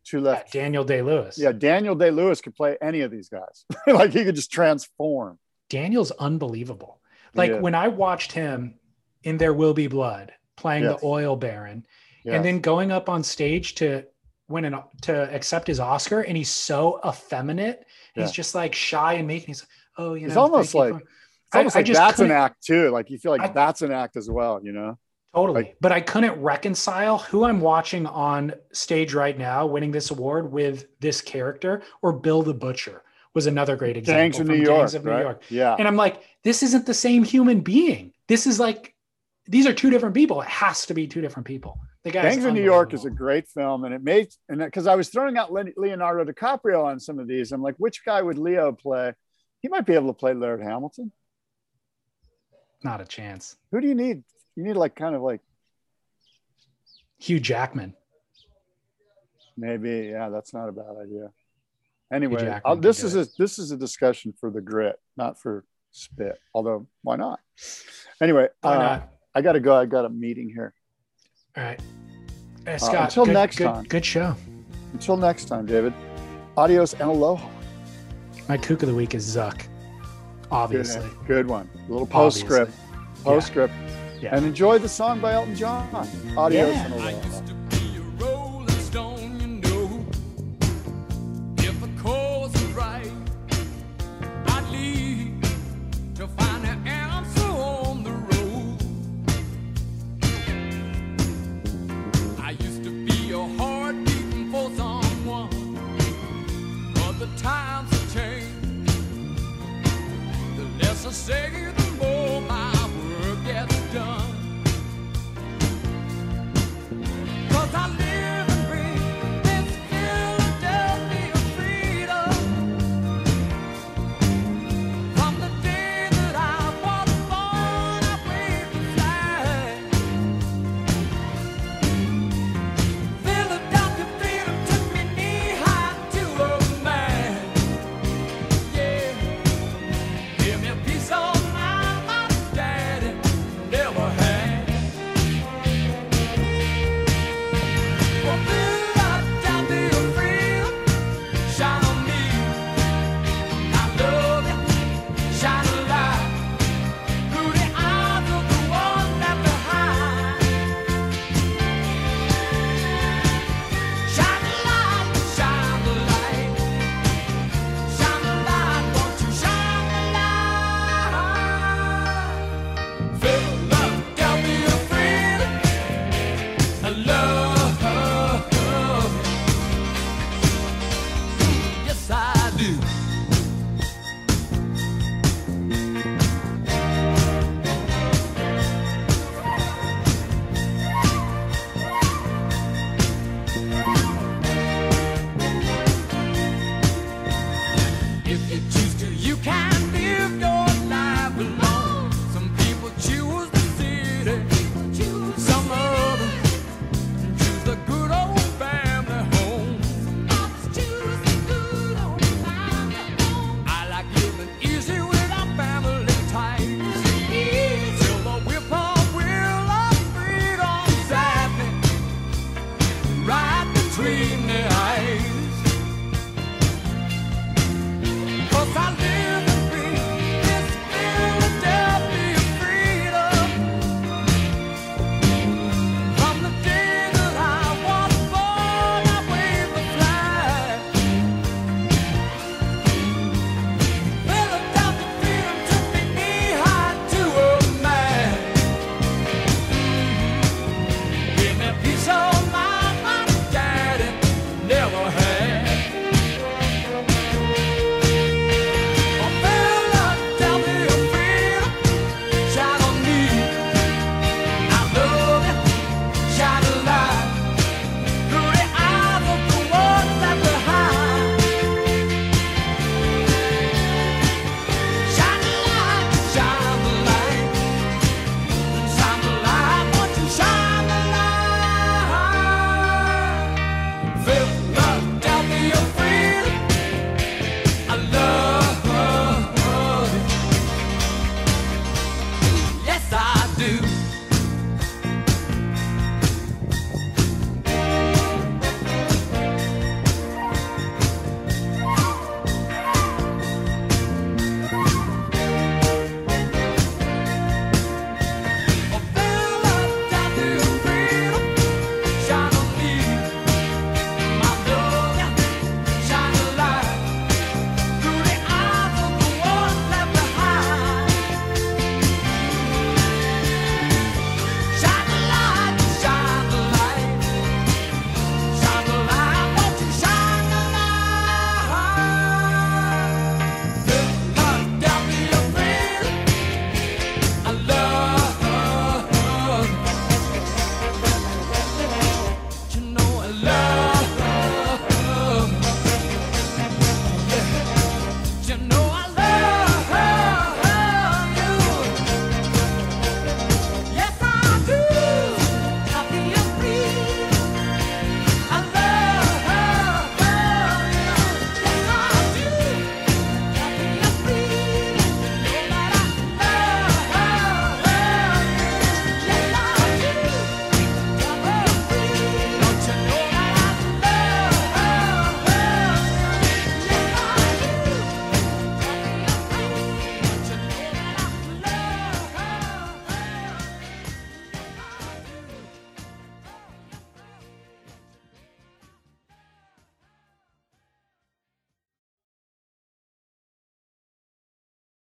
two Yeah, left. Daniel Day Lewis. Yeah, Daniel Day Lewis could play any of these guys. like he could just transform. Daniel's unbelievable. Like Yeah. when I watched him in There Will Be Blood playing Yes. the oil baron Yeah. and then going up on stage to win an, to accept his Oscar, and he's so effeminate. He's Yeah. just like shy and. And he's oh, you know, It's almost like- for-" It's almost I- I like just that's an act too. Like you feel like I- that's an act as well, you know? Totally. Like- but I couldn't reconcile who I'm watching on stage right now winning this award with this character or Bill the Butcher was another great example. Gangs of New York. Of New right? York. Yeah. And I'm like, this isn't the same human being. This is like, these are two different people. It has to be two different people. The guy Gangs of New York is a great film, and it made and because I was throwing out Leonardo DiCaprio on some of these, I'm like, which guy would Leo play? He might be able to play Laird Hamilton. not a chance. Who do you need? You need like kind of like Hugh Jackman. maybe yeah, that's not a bad idea. Anyway, this is a this is a discussion for the grit, not for spit. Although why not? Anyway, Why uh, not? I got to go. I got a meeting here. All right. Hey, uh, Scott, until good- next good- time. Good show. Until next time, David. Adios and aloha. My kook of the week is Zuck. Obviously. good one. A little Obviously. postscript. Postscript. Yeah. And enjoy the song by Elton John. Adios Yeah. and aloha.